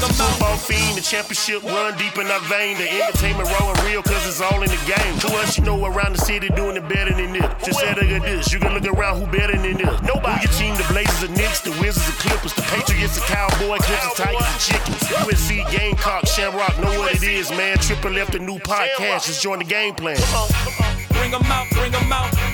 bring 'em Fantasy football fiend, the championship run deep in our vein. The entertainment rolling real cause it's all in the game. To us, you know around the city doing it better than this. Just say look at this, you can look around who better than this. Nobody. Who your team, the Blazers, the Knicks, the Wizards, the Clippers, the Patriots, the Cowboy, Clippers, Tigers, the Chickens. USC, Gamecock, Shamrock, know what it is, man. Triple left a new podcast, just join the game plan. Bring 'em out, bring 'em out. Bring 'em out,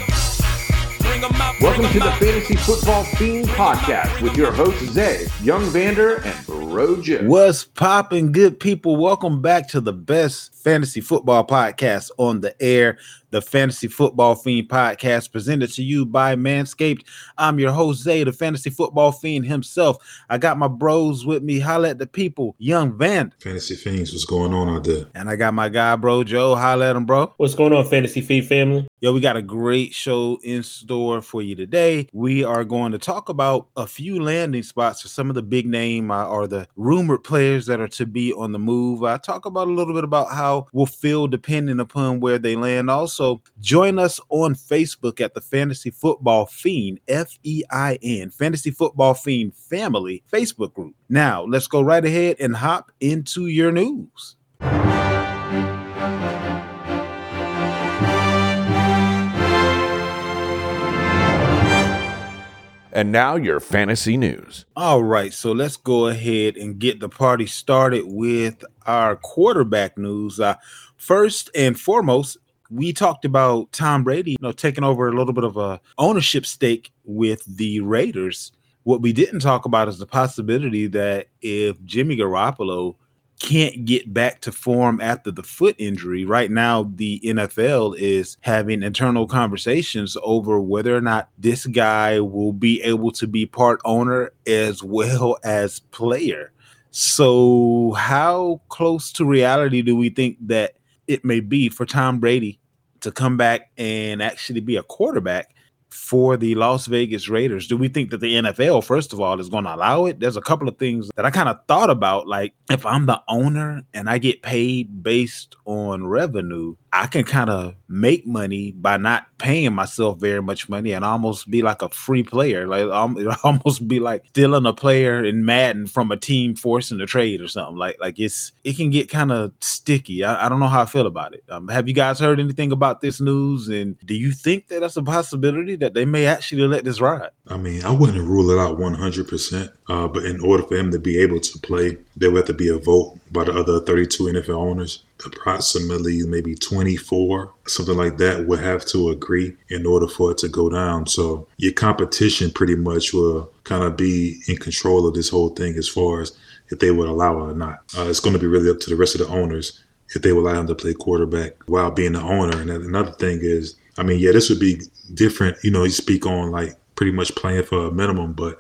bring Welcome 'em to the. Fantasy Football Fiend Podcast with your hosts Zai, Young Vander, and Bro Joe. What's poppin', good people? Welcome back to the best fantasy football podcast on the air, the Fantasy Football Fiend podcast, presented to you by Manscaped. I'm your host, Zai, the Fantasy Football Fiend himself. I got my bros with me. Holla at the people, Young Van, Fantasy Fiends, what's going on out there? and I got my guy, Bro Joe. Holla at him, bro. What's going on, Fantasy Fiend family? Yo, we got a great show in store for you today. We are going to talk about a few landing spots for some of the big name uh, or the rumored players that are to be on the move. I talk about a little bit about how we'll feel depending upon where they land. Also, join us on Facebook at the Fantasy Football Fiend, F E I N, Fantasy Football Fiend Family Facebook group. Now, let's go right ahead and hop into your news. And now your fantasy news. All right, so let's go ahead and get the party started with our quarterback news. Uh, first and foremost, we talked about Tom Brady, you know, taking over a little bit of a ownership stake with the Raiders. What we didn't talk about is the possibility that if Jimmy Garoppolo can't get back to form after the foot injury. Right now, the NFL is having internal conversations over whether or not this guy will be able to be part owner as well as player. So, how close to reality do we think that it may be for Tom Brady to come back and actually be a quarterback? For the Las Vegas Raiders, do we think that the NFL, first of all, is going to allow it? There's a couple of things that I kind of thought about. Like, if I'm the owner and I get paid based on revenue, I can kind of make money by not paying myself very much money and almost be like a free player. Like, almost be like stealing a player in Madden from a team forcing a trade or something. Like, like it's it can get kind of sticky. I, I don't know how I feel about it. Um, have you guys heard anything about this news? And do you think that that's a possibility that they may actually let this ride? I mean, I wouldn't rule it out 100%, uh, but in order for him to be able to play, there would have to be a vote by the other 32 NFL owners. Approximately maybe 24, something like that, would have to agree in order for it to go down. So your competition pretty much will kind of be in control of this whole thing as far as if they would allow it or not. Uh, it's going to be really up to the rest of the owners if they would allow him to play quarterback while being the owner. And another thing is, I mean, yeah, this would be different. You know, you speak on like pretty much playing for a minimum, but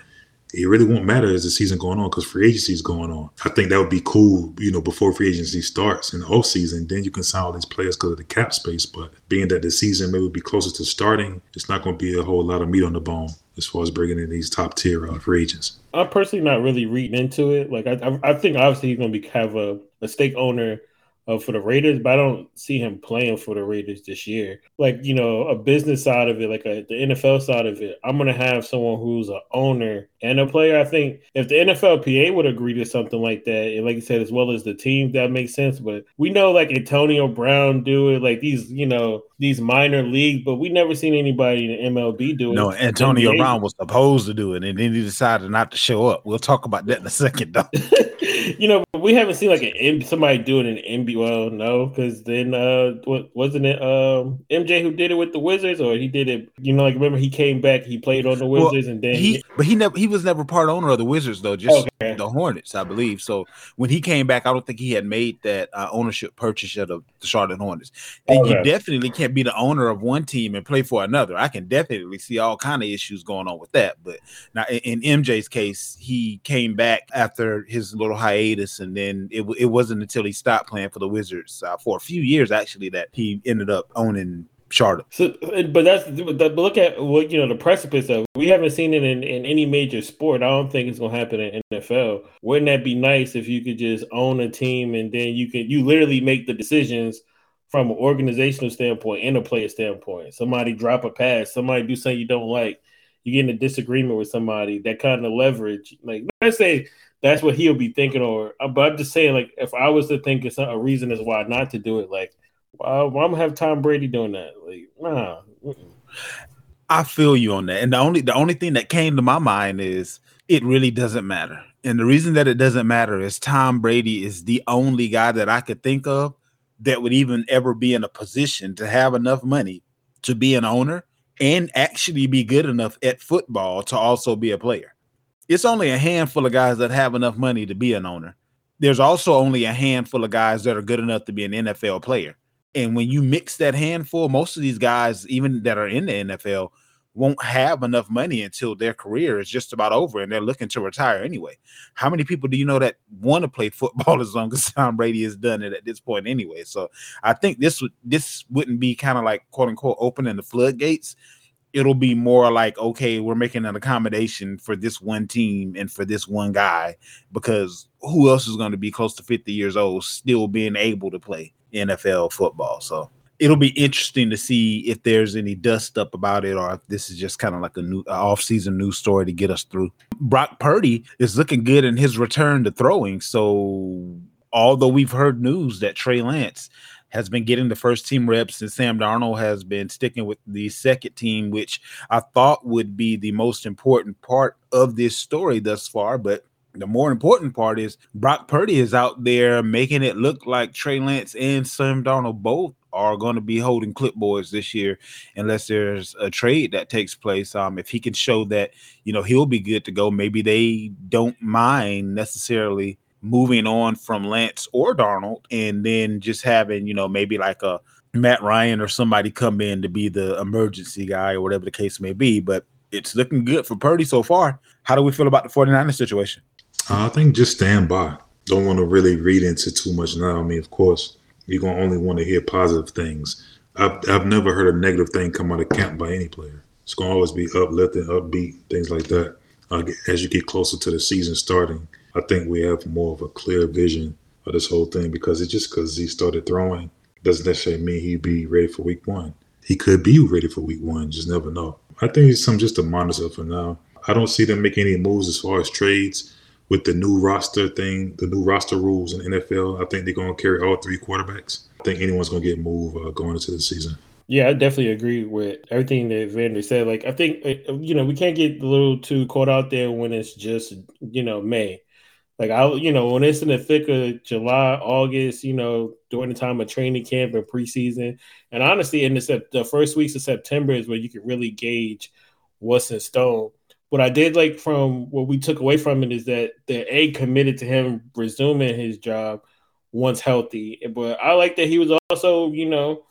it really won't matter as the season going on because free agency is going on. I think that would be cool, you know, before free agency starts in the off season. Then you can sign all these players because of the cap space. But being that the season may be closer to starting, it's not going to be a whole lot of meat on the bone as far as bringing in these top tier uh, free agents. I'm personally not really reading into it. Like, I, I, think obviously he's going to be have a, a stake owner uh, for the Raiders, but I don't see him playing for the Raiders this year. Like, you know, a business side of it, like a, the NFL side of it, I'm going to have someone who's an owner and a player. I think if the NFLPA would agree to something like that, and like you said, as well as the team, that makes sense. But we know like Antonio Brown do it, like these, you know, these minor leagues, but we never seen anybody in the MLB do it. No, Antonio NBA. Brown was supposed to do it, and then he decided not to show up. We'll talk about that in a second, though. you know, but we haven't seen like an somebody doing an NBA. Well, no, because then uh, what wasn't it um MJ who did it with the Wizards, or he did it? You know, like remember he came back, he played on the Well, Wizards, and then he, but he never he was never part owner of the Wizards though, just Okay. the Hornets, I believe. So when he came back, I don't think he had made that uh, ownership purchase of the, the Charlotte Hornets. And you definitely can't be the owner of one team and play for another. I can definitely see all kind of issues going on with that. But now in, in MJ's case, he came back after his little hiatus, and then it, it wasn't until he stopped playing for the Wizards uh, for a few years actually that he ended up owning Charlotte. So, but that's look at what you know the precipice of. We haven't seen it in, in any major sport. I don't think it's gonna happen in NFL. Wouldn't that be nice if you could just own a team and then you can you literally make the decisions from an organizational standpoint and a player standpoint. Somebody drop a pass, somebody do something you don't like, you get in a disagreement with somebody. That kind of leverage, like let's say that's what he'll be thinking. Or, uh, but I'm just saying, like if I was to think of a reason as why not to do it, like well, I'm gonna have Tom Brady doing that. Like, nah. I feel you on that. And the only the only thing that came to my mind is it really doesn't matter. And the reason that it doesn't matter is Tom Brady is the only guy that I could think of that would even ever be in a position to have enough money to be an owner and actually be good enough at football to also be a player. It's only a handful of guys that have enough money to be an owner. There's also only a handful of guys that are good enough to be an NFL player. And when you mix that handful, most of these guys, even that are in the NFL, won't have enough money until their career is just about over and they're looking to retire anyway. How many people do you know that want to play football as long as Tom Brady has done it at this point anyway? So I think this would this wouldn't be kind of like quote unquote opening the floodgates. It'll be more like okay, we're making an accommodation for this one team and for this one guy because who else is going to be close to 50 years old still being able to play? NFL football. So it'll be interesting to see if there's any dust up about it or if this is just kind of like a new off-season news story to get us through. Brock Purdy is looking good in his return to throwing. So although we've heard news that Trey Lance has been getting the first team reps and Sam Darnold has been sticking with the second team, which I thought would be the most important part of this story thus far, but the more important part is Brock Purdy is out there making it look like Trey Lance and Sam Darnold both are going to be holding clipboards this year, unless there's a trade that takes place. Um, if he can show that you know he'll be good to go, maybe they don't mind necessarily moving on from Lance or Darnold, and then just having you know maybe like a Matt Ryan or somebody come in to be the emergency guy or whatever the case may be. But it's looking good for Purdy so far. How do we feel about the 49ers situation? I think just stand by. Don't want to really read into too much now. I mean, of course, you're gonna only want to hear positive things. I've I've never heard a negative thing come out of camp by any player. It's gonna always be uplifting, upbeat, things like that. Uh, as you get closer to the season starting, I think we have more of a clear vision of this whole thing because it's just because he started throwing doesn't necessarily mean he'd be ready for week one. He could be ready for week one, just never know. I think it's something just to monitor for now. I don't see them making any moves as far as trades with the new roster thing, the new roster rules in NFL, I think they're going to carry all three quarterbacks. I think anyone's going to get moved uh, going into the season. Yeah, I definitely agree with everything that Vander said. Like, I think uh, you know we can't get a little too caught out there when it's just you know May. Like I, you know, when it's in the thick of July, August, you know, during the time of training camp and preseason, and honestly, in the, the first weeks of September is where you can really gauge what's in stone what I did like from what we took away from it is that the A committed to him resuming his job once healthy. But I like that he was also, you know,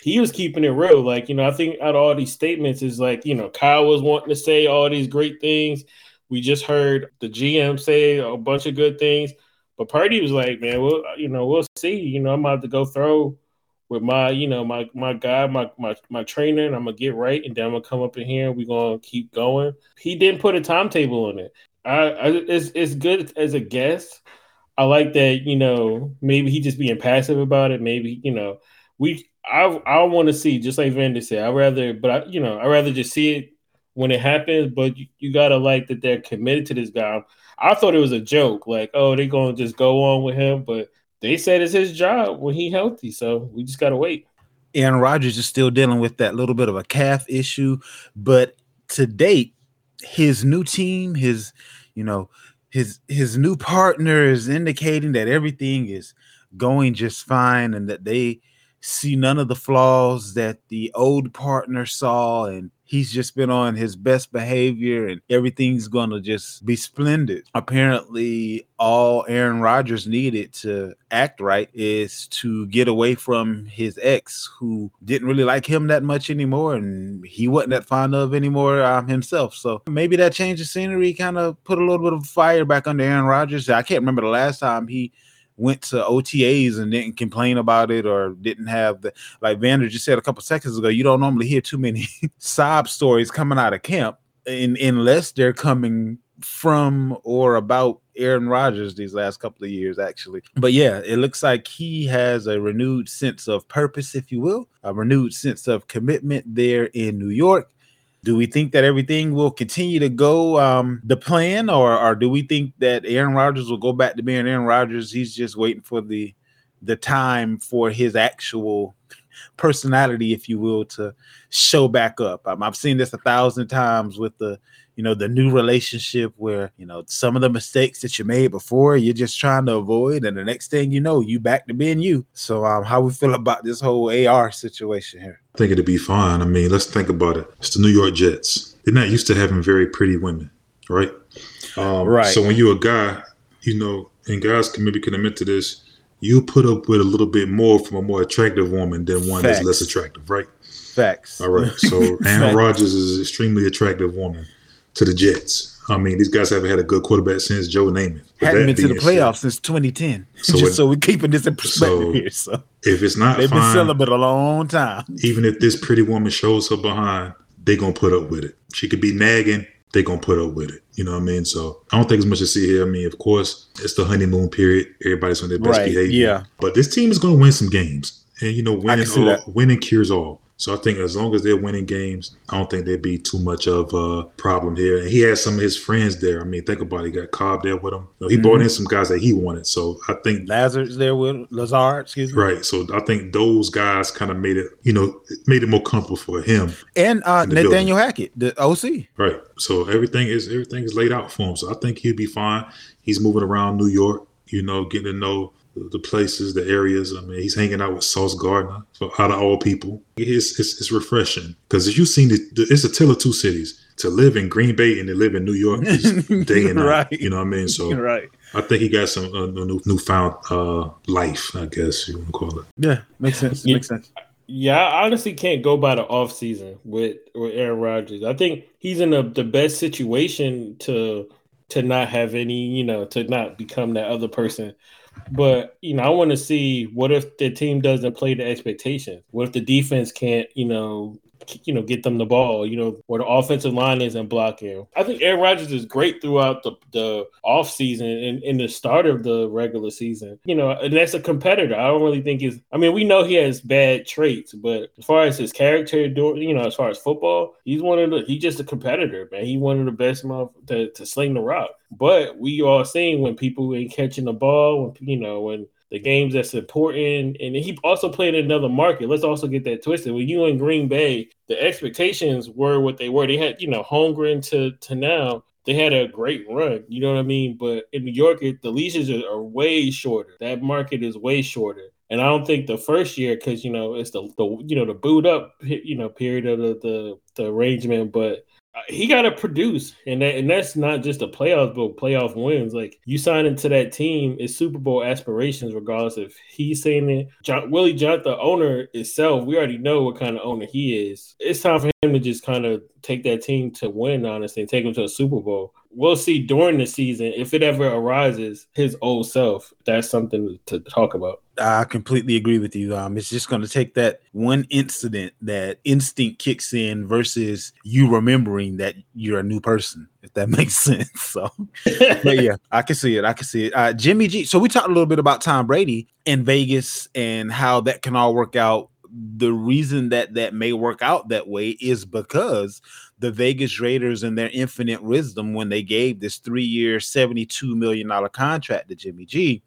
he was keeping it real. Like, you know, I think out of all these statements is like, you know, Kyle was wanting to say all these great things. We just heard the GM say a bunch of good things. But Purdy was like, man, we'll you know, we'll see. You know, I'm about to go throw with my, you know, my my guy, my my my trainer, and I'm gonna get right, and then I'm gonna come up in here and we're gonna keep going. He didn't put a timetable on it. I, I it's it's good as a guest. I like that, you know, maybe he just being passive about it. Maybe, you know, we I I want to see, just like Vander said, I rather, but I, you know, I rather just see it when it happens. But you, you gotta like that they're committed to this guy. I thought it was a joke, like, oh, they're gonna just go on with him, but they said it's his job when he healthy. So we just gotta wait. Aaron Rodgers is still dealing with that little bit of a calf issue, but to date, his new team, his you know, his his new partner is indicating that everything is going just fine and that they see none of the flaws that the old partner saw and he's just been on his best behavior and everything's going to just be splendid. Apparently, all Aaron Rodgers needed to act right is to get away from his ex, who didn't really like him that much anymore, and he wasn't that fond of anymore um, himself. So maybe that change of scenery kind of put a little bit of fire back under Aaron Rodgers. I can't remember the last time he went to OTAs and didn't complain about it or didn't have the like Vander just said a couple seconds ago. You don't normally hear too many sob stories coming out of camp, in, unless they're coming from or about Aaron Rodgers these last couple of years, actually. But yeah, it looks like he has a renewed sense of purpose, if you will, a renewed sense of commitment there in New York. Do we think that everything will continue to go um, the plan, or, or do we think that Aaron Rodgers will go back to being Aaron Rodgers? He's just waiting for the the time for his actual personality, if you will, to show back up. Um, I've seen this a thousand times with the you know the new relationship where you know some of the mistakes that you made before you're just trying to avoid and the next thing you know you back to being you. So um how we feel about this whole ar situation here? I think it'd be fine. I mean let's think about it. It's the new york jets. They're not used to having very pretty women right? Um, right. so when you're a guy you know and guys can maybe can admit to this you put up with a little bit more from a more attractive woman than one Facts. that's less attractive right? Facts. All right. So Aaron Rodgers is an extremely attractive woman to the Jets. I mean, these guys haven't had a good quarterback since Joe Namath. Hadn't been to the playoffs said, since 2010. So Just it, so we're keeping this in perspective so here. So if it's not, they've fine, been celibate a long time. Even if this pretty woman shows her behind, they're gonna put up with it. She could be nagging, they're gonna put up with it. You know what I mean? So I don't think as much to see here. I mean, of course, it's the honeymoon period. Everybody's on their best right, behavior. Yeah. But this team is gonna win some games, and you know, winning all, winning cures all. So I think as long as they're winning games, I don't think there'd be too much of a problem here. And he has some of his friends there. I mean, think about it. He got Cobb there with him. You know, he mm-hmm. brought in some guys that he wanted. So I think Lazard's there with Lazard, excuse me. Right. So I think those guys kind of made it, you know, made it more comfortable for him. And uh, Nathaniel building. Hackett, the OC. Right. So everything is everything is laid out for him. So I think he'll be fine. He's moving around New York, you know, getting to know the places, the areas. I mean, he's hanging out with Sauce Gardner. So out of all people, it's it's, it's refreshing because if you've seen it, it's a tale of two cities. To live in Green Bay and to live in New York is day and night. right. You know what I mean? So right. I think he got some uh, new newfound uh, life. I guess you want to call it. Yeah, makes sense. Yeah. Makes sense. Yeah, I honestly can't go by the off season with with Aaron Rodgers. I think he's in a, the best situation to to not have any, you know, to not become that other person but you know, I want to see what if the team doesn't play the expectations. What if the defense can't, you know, you know, get them the ball, you know, where the offensive line isn't blocking. I think Aaron Rodgers is great throughout the, the off season and in the start of the regular season. You know, and that's a competitor. I don't really think he's I mean, we know he has bad traits, but as far as his character you know, as far as football, he's one of the he's just a competitor, man. He's one of the best to, to sling the rock. But we all seen when people ain't catching the ball, when you know, when the games that's important. And he also played in another market. Let's also get that twisted. When you in Green Bay, the expectations were what they were. They had, you know, Holmgren to to now. They had a great run, you know what I mean. But in New York, it, the leases are, are way shorter. That market is way shorter. And I don't think the first year, because you know it's the, the you know the boot up you know period of the the, the arrangement, but Uh, he got to produce, and that, and that's not just a playoff, but playoff wins. Like you sign into that team, is Super Bowl aspirations, regardless if he's saying it. John, Willie John, the owner itself, we already know what kind of owner he is. It's time for him to just kind of take that team to win, honestly, and take them to a Super Bowl. We'll see during the season if it ever arises his old self. That's something to talk about. I completely agree with you. Um, it's just going to take that one incident that instinct kicks in versus you remembering that you're a new person, if that makes sense. So, but yeah, I can see it. I can see it. Uh, Jimmy G. So we talked a little bit about Tom Brady in Vegas and how that can all work out the reason that that may work out that way is because the Vegas Raiders and their infinite wisdom when they gave this 3-year 72 million dollar contract to Jimmy G.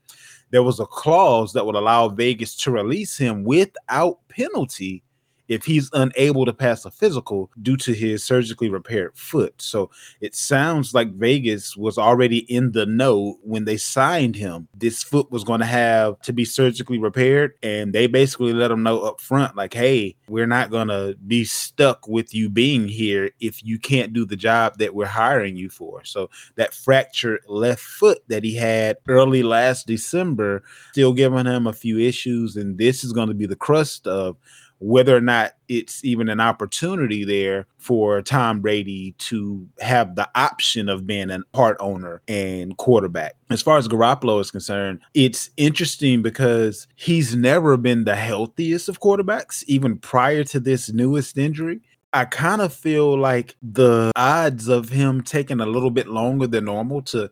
There was a clause that would allow Vegas to release him without penalty if he's unable to pass a physical due to his surgically repaired foot. So it sounds like Vegas was already in the know when they signed him. This foot was going to have to be surgically repaired, and they basically let him know up front, like, hey, we're not going to be stuck with you being here if you can't do the job that we're hiring you for. So that fractured left foot that he had early last December, still giving him a few issues, and this is going to be the crust of whether or not it's even an opportunity there for Tom Brady to have the option of being a part owner and quarterback. As far as Garoppolo is concerned, it's interesting because he's never been the healthiest of quarterbacks, even prior to this newest injury. I kind of feel like the odds of him taking a little bit longer than normal to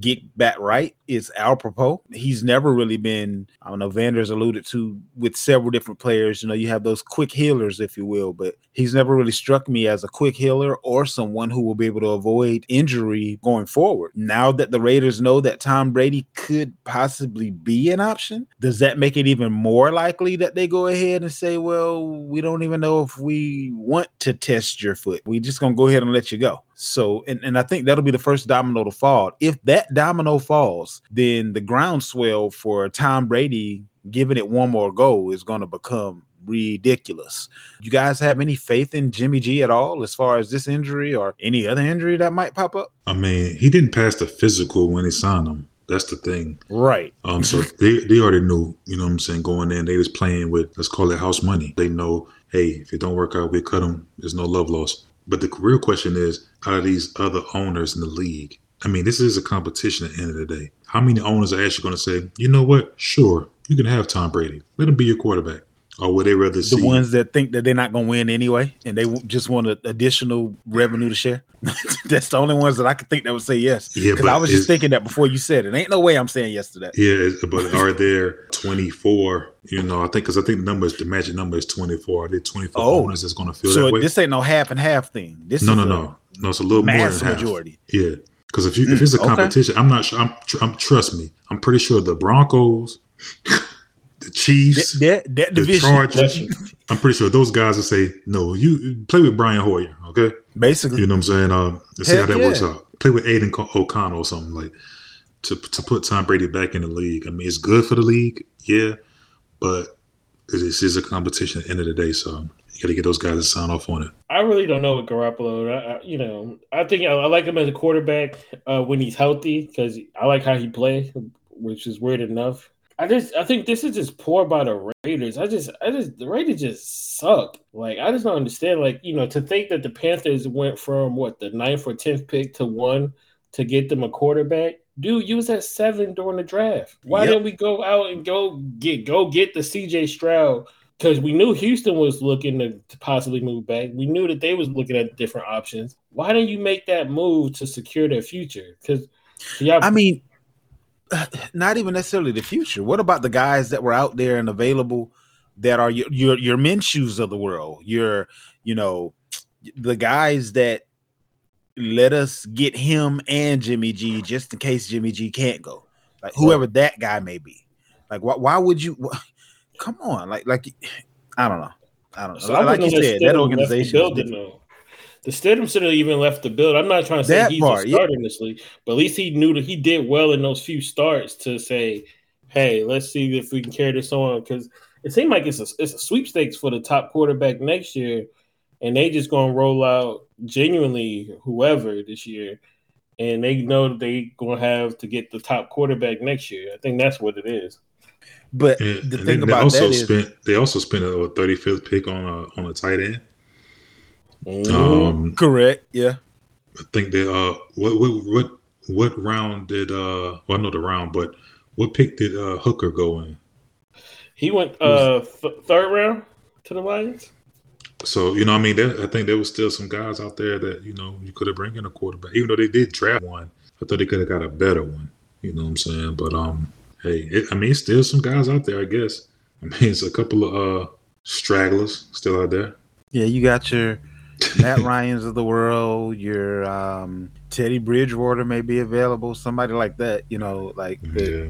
get back right is apropos. He's never really been, I don't know, Vander's alluded to with several different players. You know, you have those quick healers, if you will, but he's never really struck me as a quick healer or someone who will be able to avoid injury going forward. Now that the Raiders know that Tom Brady could possibly be an option, does that make it even more likely that they go ahead and say, well, we don't even know if we want to test your foot. We're just gonna go ahead and let you go. So, and, and I think that'll be the first domino to fall. If that domino falls, then the groundswell for Tom Brady giving it one more go is going to become ridiculous. You guys have any faith in Jimmy G at all as far as this injury or any other injury that might pop up? I mean, he didn't pass the physical when he signed him. That's the thing. Right. Um, so they, they already knew, you know what I'm saying, going in, they was playing with let's call it house money. They know, hey, if it don't work out, we cut him. There's no love lost. But the real question is, out of these other owners in the league, I mean, this is a competition at the end of the day. How many owners are actually going to say, you know what? Sure, you can have Tom Brady. Let him be your quarterback. Or would they rather The see the ones that think that they're not going to win anyway and they just want a, additional revenue to share. That's the only ones that I could think that would say yes. Yeah, Because I was just thinking that before you said it. Ain't no way I'm saying yes to that. Yeah, but are there 24? You know, I think because I think the number is the magic number is 24. Are there 24 Oh. owners that's going to feel So that way? this ain't no half and half thing. This no, no, a no, no. It's a little more mass than half. Yeah, because if you if it's a okay. competition, I'm not sure. I'm, tr- I'm trust me. I'm pretty sure the Broncos, the Chiefs, That, that, that the division, Chargers. I'm pretty sure those guys will say no. You you play with Brian Hoyer, okay? basically. You know what I'm saying? Um, let's see how Heck that works out. Play with Aidan Co- O'Connell or something like to to put Tom Brady back in the league. I mean, it's good for the league, yeah, but this is a competition at the end of the day. So you got to get those guys to sign off on it. I really don't know with Garoppolo. I, I, you know, I think I, I like him as a quarterback uh, when he's healthy because I like how he plays, which is weird enough. I just I think this is just poor by the Raiders. I just I just the Raiders just suck. Like I just don't understand. Like you know to think that the Panthers went from what the ninth or tenth pick to one to get them a quarterback. Dude, you was at seven during the draft. Why Yep. didn't we go out and go get go get the CJ Stroud? Because we knew Houston was looking to, to possibly move back. We knew that they was looking at different options. Why didn't you make that move to secure their future? Because yeah, I mean, not even necessarily the future. What about the guys that were out there and available that are your your, your Minshews of the world? Your, you know, the guys that let us get him and Jimmy G just in case Jimmy G can't go. Like whoever that guy may be. Like why why would you wh- come on? Like like I don't know. I don't know. So like you said, that organization building. The Stidham should have even left the build. I'm not trying to say That he's part, a yeah. in this league, but at least he knew that he did well in those few starts to say, "Hey, let's see if we can carry this on." Because it seemed like it's a it's a sweepstakes for the top quarterback next year, and they just gonna roll out genuinely whoever this year, and they know that they gonna have to get the top quarterback next year. I think that's what it is. But And, the and thing then they about also that is spent they also spent a 35th pick on a on a tight end. Um, correct, yeah. I think that uh, what what what what round did uh, well, not the round, but what pick did uh Hooker go in? he went uh th- third round to the Lions. So you know, I mean, there, I think there was still some guys out there that you know you could have bring in a quarterback, even though they did draft one. I thought they could have got a better one. You know what I'm saying? But um, hey, it, I mean, it's still some guys out there. I guess. I mean, it's a couple of uh stragglers still out there. Yeah, you got your Matt Ryan's of the world, your um, Teddy Bridgewater may be available, somebody like that. You know, like Yeah.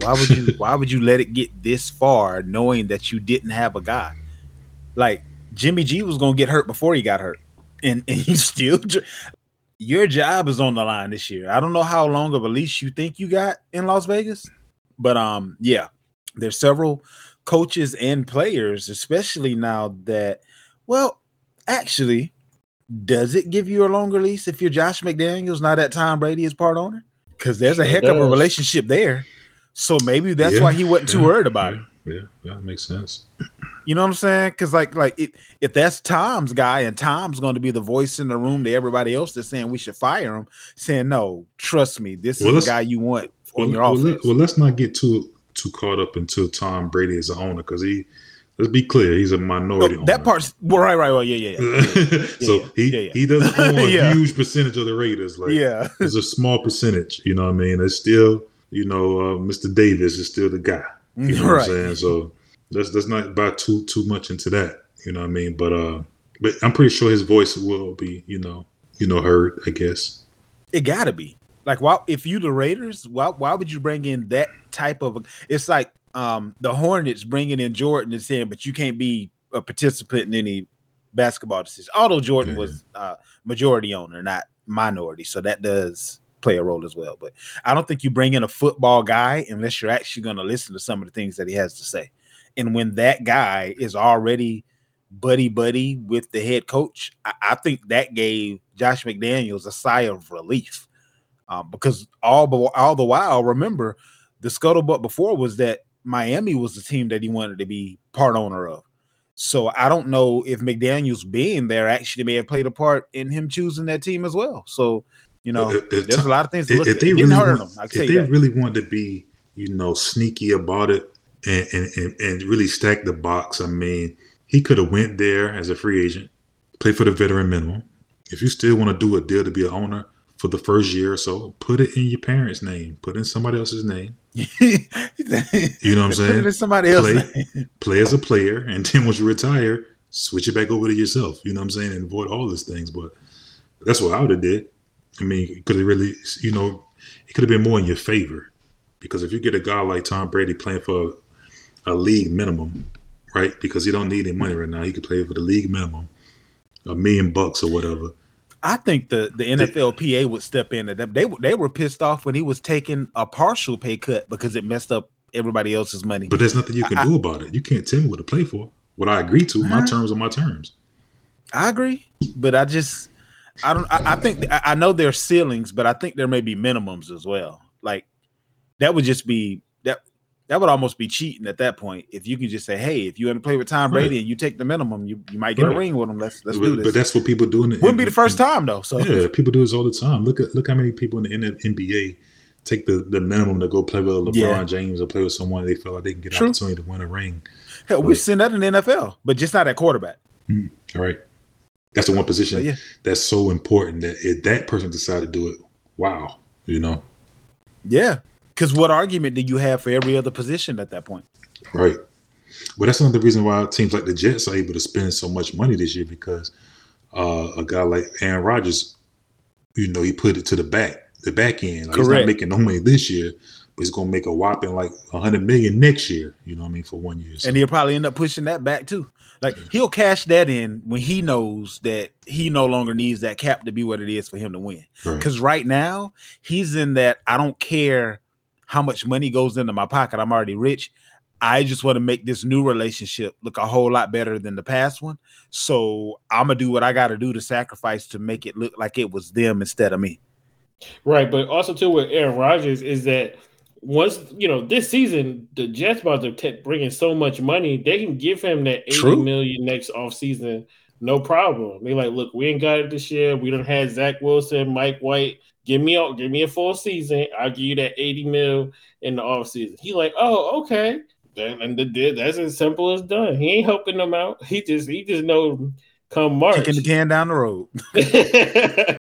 why would you why would you let it get this far knowing that you didn't have a guy? Like Jimmy G was gonna get hurt before he got hurt, and, and he still. Your job is on the line this year. I don't know how long of a leash you think you got in Las Vegas, but um, yeah, there's several coaches and players, especially now that, well, actually, does it give you a longer lease if you're Josh McDaniels, not that Tom Brady is part owner? Because there's a heck of a relationship there. So maybe that's Yeah, why he wasn't too yeah, worried about yeah, it. Yeah, yeah, that makes sense. You know what I'm saying? Because like like it, if that's Tom's guy and Tom's going to be the voice in the room to everybody else that's saying we should fire him, saying no, trust me, this Well, is the guy you want Well, well, let, well, let's not get too too caught up into Tom Brady as an owner because he. Let's be clear, he's a minority. Oh, that owner. part's well, right, right, right. Yeah, yeah, yeah. so yeah, he yeah, he doesn't own a huge percentage of the Raiders. Like yeah. it's a small percentage. You know what I mean? It's still you know uh, Mr. Davis is still the guy. You know what I'm saying? So let's let's not buy too too much into that. You know what I mean? But uh, but I'm pretty sure his voice will be you know you know heard. I guess. It gotta be. Like, why if you the Raiders, why why would you bring in that type of? It's like um the Hornets bringing in Jordan and saying, but you can't be a participant in any basketball decision. Although Jordan Yeah. was uh majority owner, not minority, so that does play a role as well. But I don't think you bring in a football guy unless you're actually going to listen to some of the things that he has to say. And when that guy is already buddy buddy with the head coach, I, I think that gave Josh McDaniels a sigh of relief um, because all the all the while, remember the scuttlebutt before was that Miami was the team that he wanted to be part owner of. So I don't know if McDaniels being there actually may have played a part in him choosing that team as well. So you know, If- if there's a lot of things to if, look if at. they really hurt want, him. If they really wanted to be, you know, sneaky about it and, and, and, really stack the box, I mean, he could have went there as a free agent, played for the veteran minimum. If you still want to do a deal to be an owner for the first year or so, put it in your parents' name, put in somebody else's name. You know what I'm saying? Put it somebody else. Play, play as a player, and then once you retire, switch it back over to yourself. You know what I'm saying? And avoid all these things. But that's what I would have did. I mean, could have really, you know, it could have been more in your favor. Because if you get a guy like Tom Brady playing for a league minimum, right? Because he don't need any money right now. He could play for the league minimum, a million bucks or whatever. I think the the NFLPA would step in. And they they were pissed off when he was taking a partial pay cut because it messed up everybody else's money. But there's nothing you can I- do about it. You can't tell me what to play for. What I agree to, my terms are my terms. I agree, but I just I don't. I, I think I, I know there are ceilings, but I think there may be minimums as well. Like that would just be that would almost be cheating at that point. If you can just say, "Hey, if you want to play with Tom Right. Brady and you take the minimum, you, you might get Right. a ring with him. Let's let's but, do this." but that's what people do. In the, Wouldn't be the first time though. So Yeah, people do this all the time. Look at look how many people in the NBA take the, the minimum to go play with LeBron Yeah. James or play with someone they feel like they can get an opportunity to win a ring. Hell, we've seen that in the NFL, but just not at quarterback. All right, that's the one position yeah. that's so important that if that person decided to do it, wow, you know, Yeah, because what argument do you have for every other position at that point? right. But that's another reason why teams like the Jets are able to spend so much money this year because uh, a guy like Aaron Rodgers, you know, he put it to the back, the back end. Like, he's not making no money this year, but he's gonna make a whopping like a hundred million next year. You know what I mean for one year. So, And he'll probably end up pushing that back too. Like he'll cash that in when he knows that he no longer needs that cap to be what it is for him to win. right. Because right now he's in that I don't care how much money goes into my pocket. I'm already rich. I just want to make this new relationship look a whole lot better than the past one. So I'm gonna do what I got to do to sacrifice to make it look like it was them instead of me. Right, but also too with Aaron Rodgers is that once you know this season the Jets about to t- bring in so much money, they can give him that eighty True. million next offseason, no problem. They like, look, we ain't got it this year. We don't have Zach Wilson, Mike White. Give me a give me a full season. I'll give you that eighty mil in the offseason. He like, oh, okay. Then and the, that's as simple as done. He ain't helping them out. He just he just know come March. Kicking the can down the road.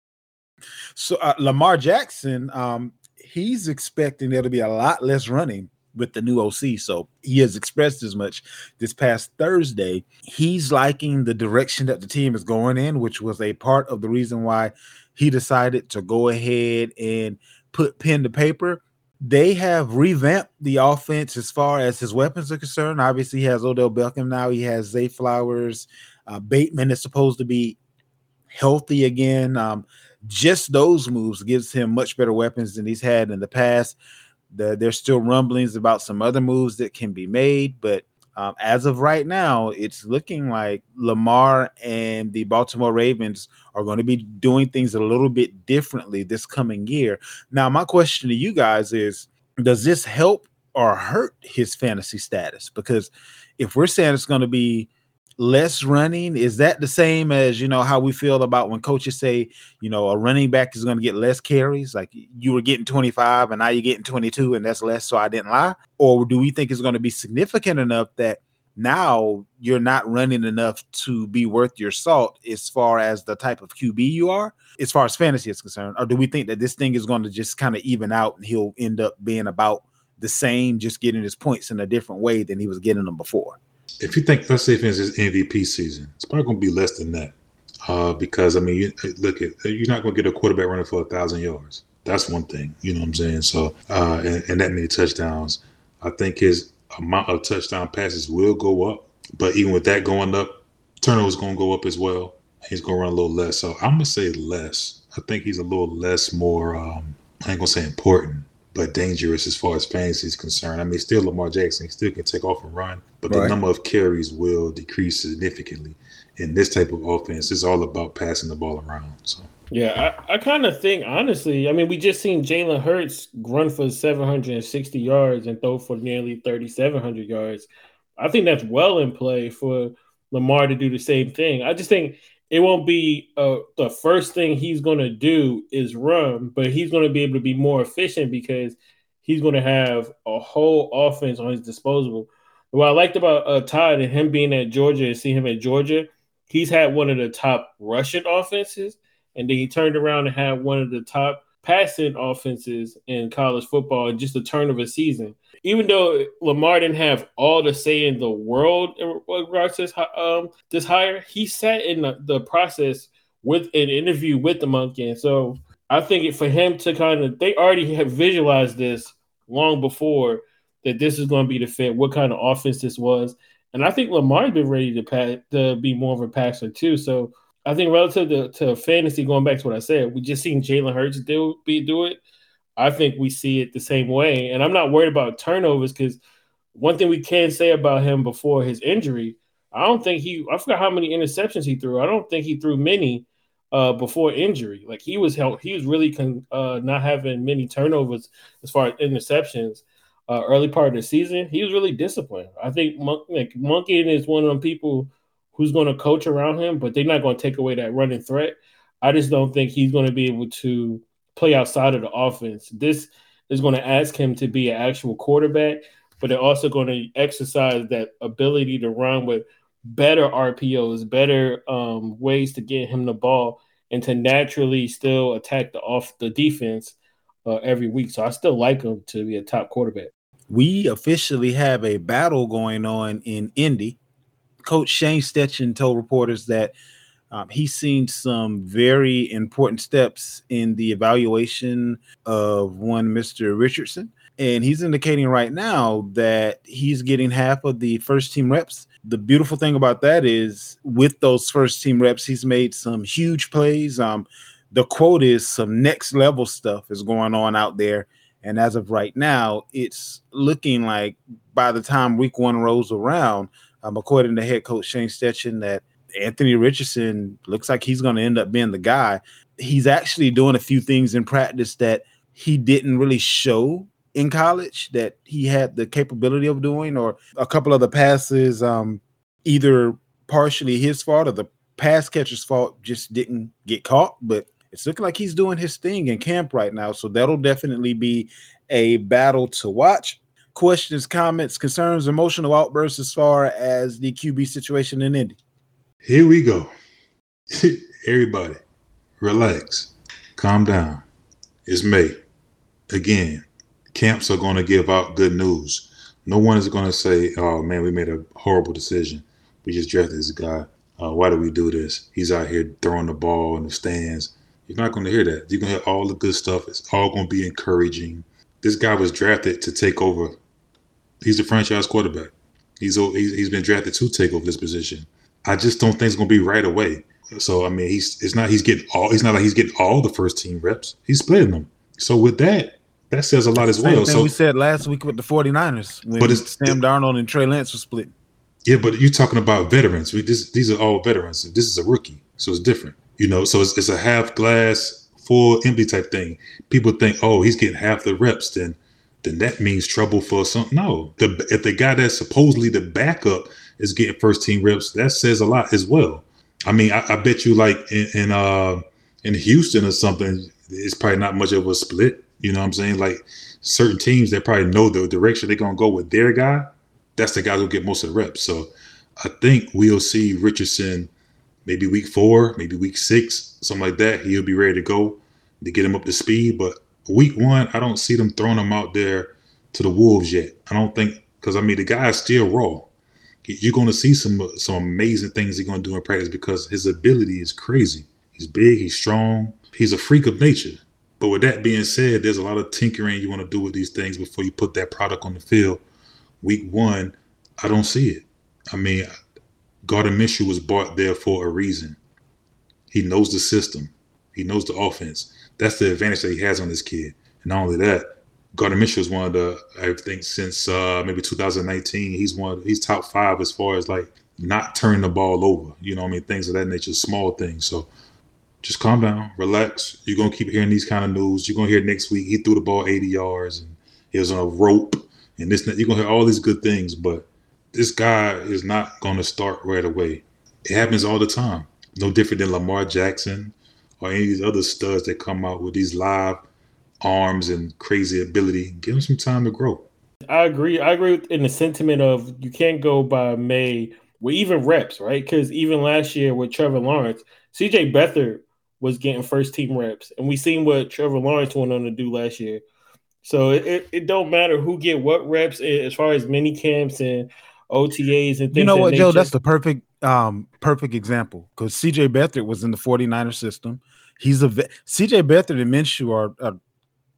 So uh, Lamar Jackson, um, he's expecting there to be a lot less running with the new OC. So he has expressed as much this past Thursday. He's liking the direction that the team is going in, which was a part of the reason why he decided to go ahead and put pen to paper. They have revamped the offense as far as his weapons are concerned. Obviously, he has Odell Beckham now. He has Zay Flowers. Uh, Bateman is supposed to be healthy again. Um, just those moves gives him much better weapons than he's had in the past. The, there's still rumblings about some other moves that can be made, but um, as of right now, it's looking like Lamar and the Baltimore Ravens are going to be doing things a little bit differently this coming year. Now, my question to you guys is: Does this help or hurt his fantasy status? Because if we're saying it's going to be less running, is that the same as you know how we feel about when coaches say, you know, a running back is going to get less carries? Like you were getting 25 and now you're getting 22, and that's less, so I didn't lie? Or do we think it's going to be significant enough that now you're not running enough to be worth your salt as far as the type of QB you are, as far as fantasy is concerned? Or do we think that this thing is going to just kind of even out and he'll end up being about the same, just getting his points in a different way than he was getting them before? If you think, let's say, for instance, MVP season, it's probably going to be less than that. Uh, because I mean, you, look at you're not going to get a quarterback running for a thousand yards. That's one thing, you know what I'm saying. So, uh, and, and that many touchdowns, I think his amount of touchdown passes will go up. But even with that going up, turnovers going to go up as well. He's going to run a little less. So I'm going to say less. I think he's a little less more, um, I ain't going to say important, but dangerous as far as fantasy is concerned. I mean, still Lamar Jackson, he still can take off and run, but right. the number of carries will decrease significantly. In this type of offense, it's all about passing the ball around. So. Yeah, I, I kind of think honestly. I mean, we just seen Jalen Hurts run for 760 yards and throw for nearly 3,700 yards. I think that's well in play for Lamar to do the same thing. I just think it won't be uh, the first thing he's going to do is run, but he's going to be able to be more efficient because he's going to have a whole offense on his disposal. What I liked about uh, Todd and him being at Georgia and seeing him at Georgia, he's had one of the top rushing offenses and then he turned around and had one of the top passing offenses in college football in just the turn of a season. Even though Lamar didn't have all the say in the world in regards to this, um, this hire, he sat in the, the, process with an interview with the Monken. And so I think for him to kind of, they already have visualized this long before that this is going to be the fit, what kind of offense this was. And I think Lamar's been ready to, pass, to be more of a passer too. So I think relative to, to fantasy, going back to what I said, we just seen Jalen Hurts do be do it. I think we see it the same way, and I'm not worried about turnovers because one thing we can say about him before his injury, I don't think he. I forgot how many interceptions he threw. I don't think he threw many uh, before injury. Like he was help, he was really con, uh, not having many turnovers as far as interceptions. Uh, early part of the season, he was really disciplined. I think Mon- like Monken is one of them people who's going to coach around him, but they're not going to take away that running threat. I just don't think he's going to be able to play outside of the offense. This is going to ask him to be an actual quarterback, but they're also going to exercise that ability to run with better RPOs, better um, ways to get him the ball, and to naturally still attack the off the defense uh, every week. So I still like him to be a top quarterback. We officially have a battle going on in Indy Coach Shane Steichen told reporters that um, he's seen some very important steps in the evaluation of one Mr. Richardson. And he's indicating right now that he's getting half of the first team reps. The beautiful thing about that is with those first team reps, he's made some huge plays. Um, the quote is some next level stuff is going on out there. And as of right now, it's looking like by the time week one rolls around, um, according to head coach Shane Steichen, that Anthony Richardson looks like he's going to end up being the guy. He's actually doing a few things in practice that he didn't really show in college that he had the capability of doing, or a couple of the passes, um, either partially his fault or the pass catcher's fault, just didn't get caught. But it's looking like he's doing his thing in camp right now. So that'll definitely be a battle to watch questions, comments, concerns, emotional outbursts as far as the QB situation in Indy? Here we go. Everybody, relax, calm down. It's May. Again, camps are going to give out good news. No one is going to say, oh man, we made a horrible decision. We just drafted this guy. Uh, why do we do this? He's out here throwing the ball in the stands. You're not going to hear that. You're going to hear all the good stuff. It's all going to be encouraging. This guy was drafted to take over He's a franchise quarterback. He's he's been drafted to take over this position. I just don't think it's going to be right away. So I mean, he's it's not he's getting all. It's not like he's getting all the first team reps. He's splitting them. So with that, that says a lot as well. so we said last week with the 49ers when but it's, Sam Darnold and Trey Lance were split. Yeah, but you're talking about veterans. We this, these are all veterans. This is a rookie, so it's different. You know, so it's, it's a half glass full empty type thing. People think, oh, he's getting half the reps. Then then that means trouble for some. No, the if the guy that's supposedly the backup is getting first team reps, that says a lot as well. I mean, I, I bet you like in, in uh in Houston or something, it's probably not much of a split. You know what I'm saying? Like certain teams that probably know the direction they're gonna go with their guy. That's the guy who'll get most of the reps. So I think we'll see Richardson maybe week four, maybe week six, something like that. He'll be ready to go to get him up to speed. But week one, I don't see them throwing him out there to the wolves yet. I don't think because I mean the guy is still raw. You're going to see some some amazing things he's going to do in practice because his ability is crazy. He's big, he's strong, he's a freak of nature. But with that being said, there's a lot of tinkering you want to do with these things before you put that product on the field. Week one, I don't see it. I mean, Gardner Minshew was bought there for a reason. He knows the system. He knows the offense. That's the advantage that he has on this kid. And not only that, Gardner Minshew is one of the I think since uh, maybe 2019, he's one of, he's top five as far as like not turning the ball over. You know, I mean things of that nature, small things. So just calm down, relax. You're gonna keep hearing these kind of news. You're gonna hear next week he threw the ball 80 yards and he was on a rope and this. You're gonna hear all these good things, but this guy is not gonna start right away. It happens all the time. No different than Lamar Jackson or any of these other studs that come out with these live arms and crazy ability. Give them some time to grow. I agree. I agree in the sentiment of you can't go by May with even reps, right? Because even last year with Trevor Lawrence, CJ Beathard was getting first team reps, and we seen what Trevor Lawrence went on to do last year. So it, it, it don't matter who get what reps eh, as far as mini camps and OTAs and things. You know what, nature. Joe? That's the perfect um perfect example because CJ Beathard was in the 49er system. He's a CJ Beathard and Minshew are, are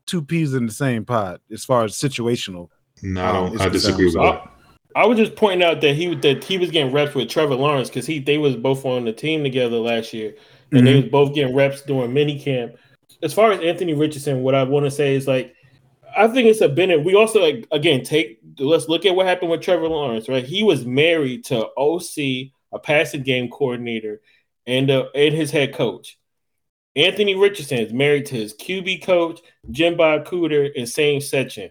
two peas in the same pot as far as situational. No, I don't. Um, I disagree with that. I was just pointing out that he that he was getting reps with Trevor Lawrence because he they was both on the team together last year, and mm-hmm. they was both getting reps during mini camp. As far as Anthony Richardson, what I want to say is like, I think it's a benefit. We also like again take let's look at what happened with Trevor Lawrence. Right, he was married to OC, a passing game coordinator, and uh, and his head coach. Anthony Richardson is married to his QB coach, Jim Bob Cooter, and Shane Steichen.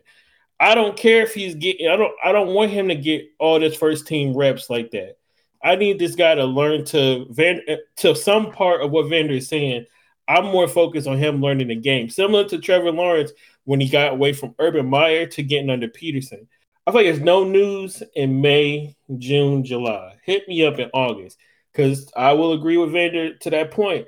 I don't care if he's getting. I don't. I don't want him to get all this first team reps like that. I need this guy to learn to Van to some part of what Vander is saying. I'm more focused on him learning the game, similar to Trevor Lawrence when he got away from Urban Meyer to getting under Pederson. I feel like there's no news in May, June, July. Hit me up in August because I will agree with Vander to that point.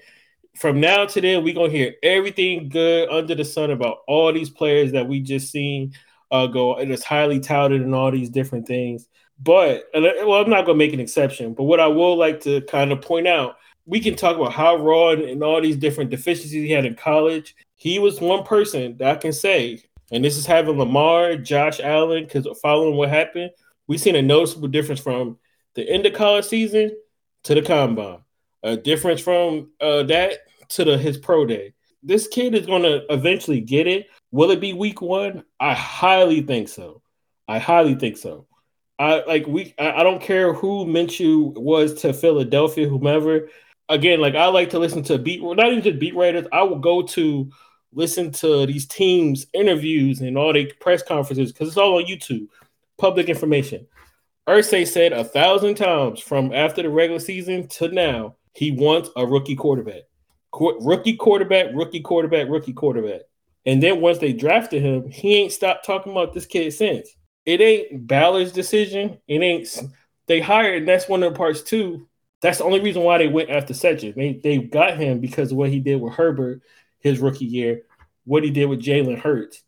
From now to then, we're gonna hear everything good under the sun about all these players that we just seen uh, go. It is highly touted and all these different things. But well, I'm not gonna make an exception. But what I will like to kind of point out, we can talk about how raw and, and all these different deficiencies he had in college. He was one person that I can say, and this is having Lamar, Josh Allen, because following what happened, we've seen a noticeable difference from the end of college season to the combine. A difference from uh, that to the his pro day. This kid is going to eventually get it. Will it be week one? I highly think so. I highly think so. I like we. I, I don't care who Minshew was to Philadelphia, whomever. Again, like I like to listen to beat, not even just beat writers. I will go to listen to these teams' interviews and all their press conferences because it's all on YouTube, public information. Irsay said a thousand times from after the regular season to now, he wants a rookie quarterback. Qu- rookie quarterback, rookie quarterback, rookie quarterback. And then once they drafted him, he ain't stopped talking about this kid since. It ain't Ballard's decision. It ain't they hired, and that's one of the parts too. That's the only reason why they went after Steichen. They they got him because of what he did with Herbert his rookie year, what he did with Jalen Hurts.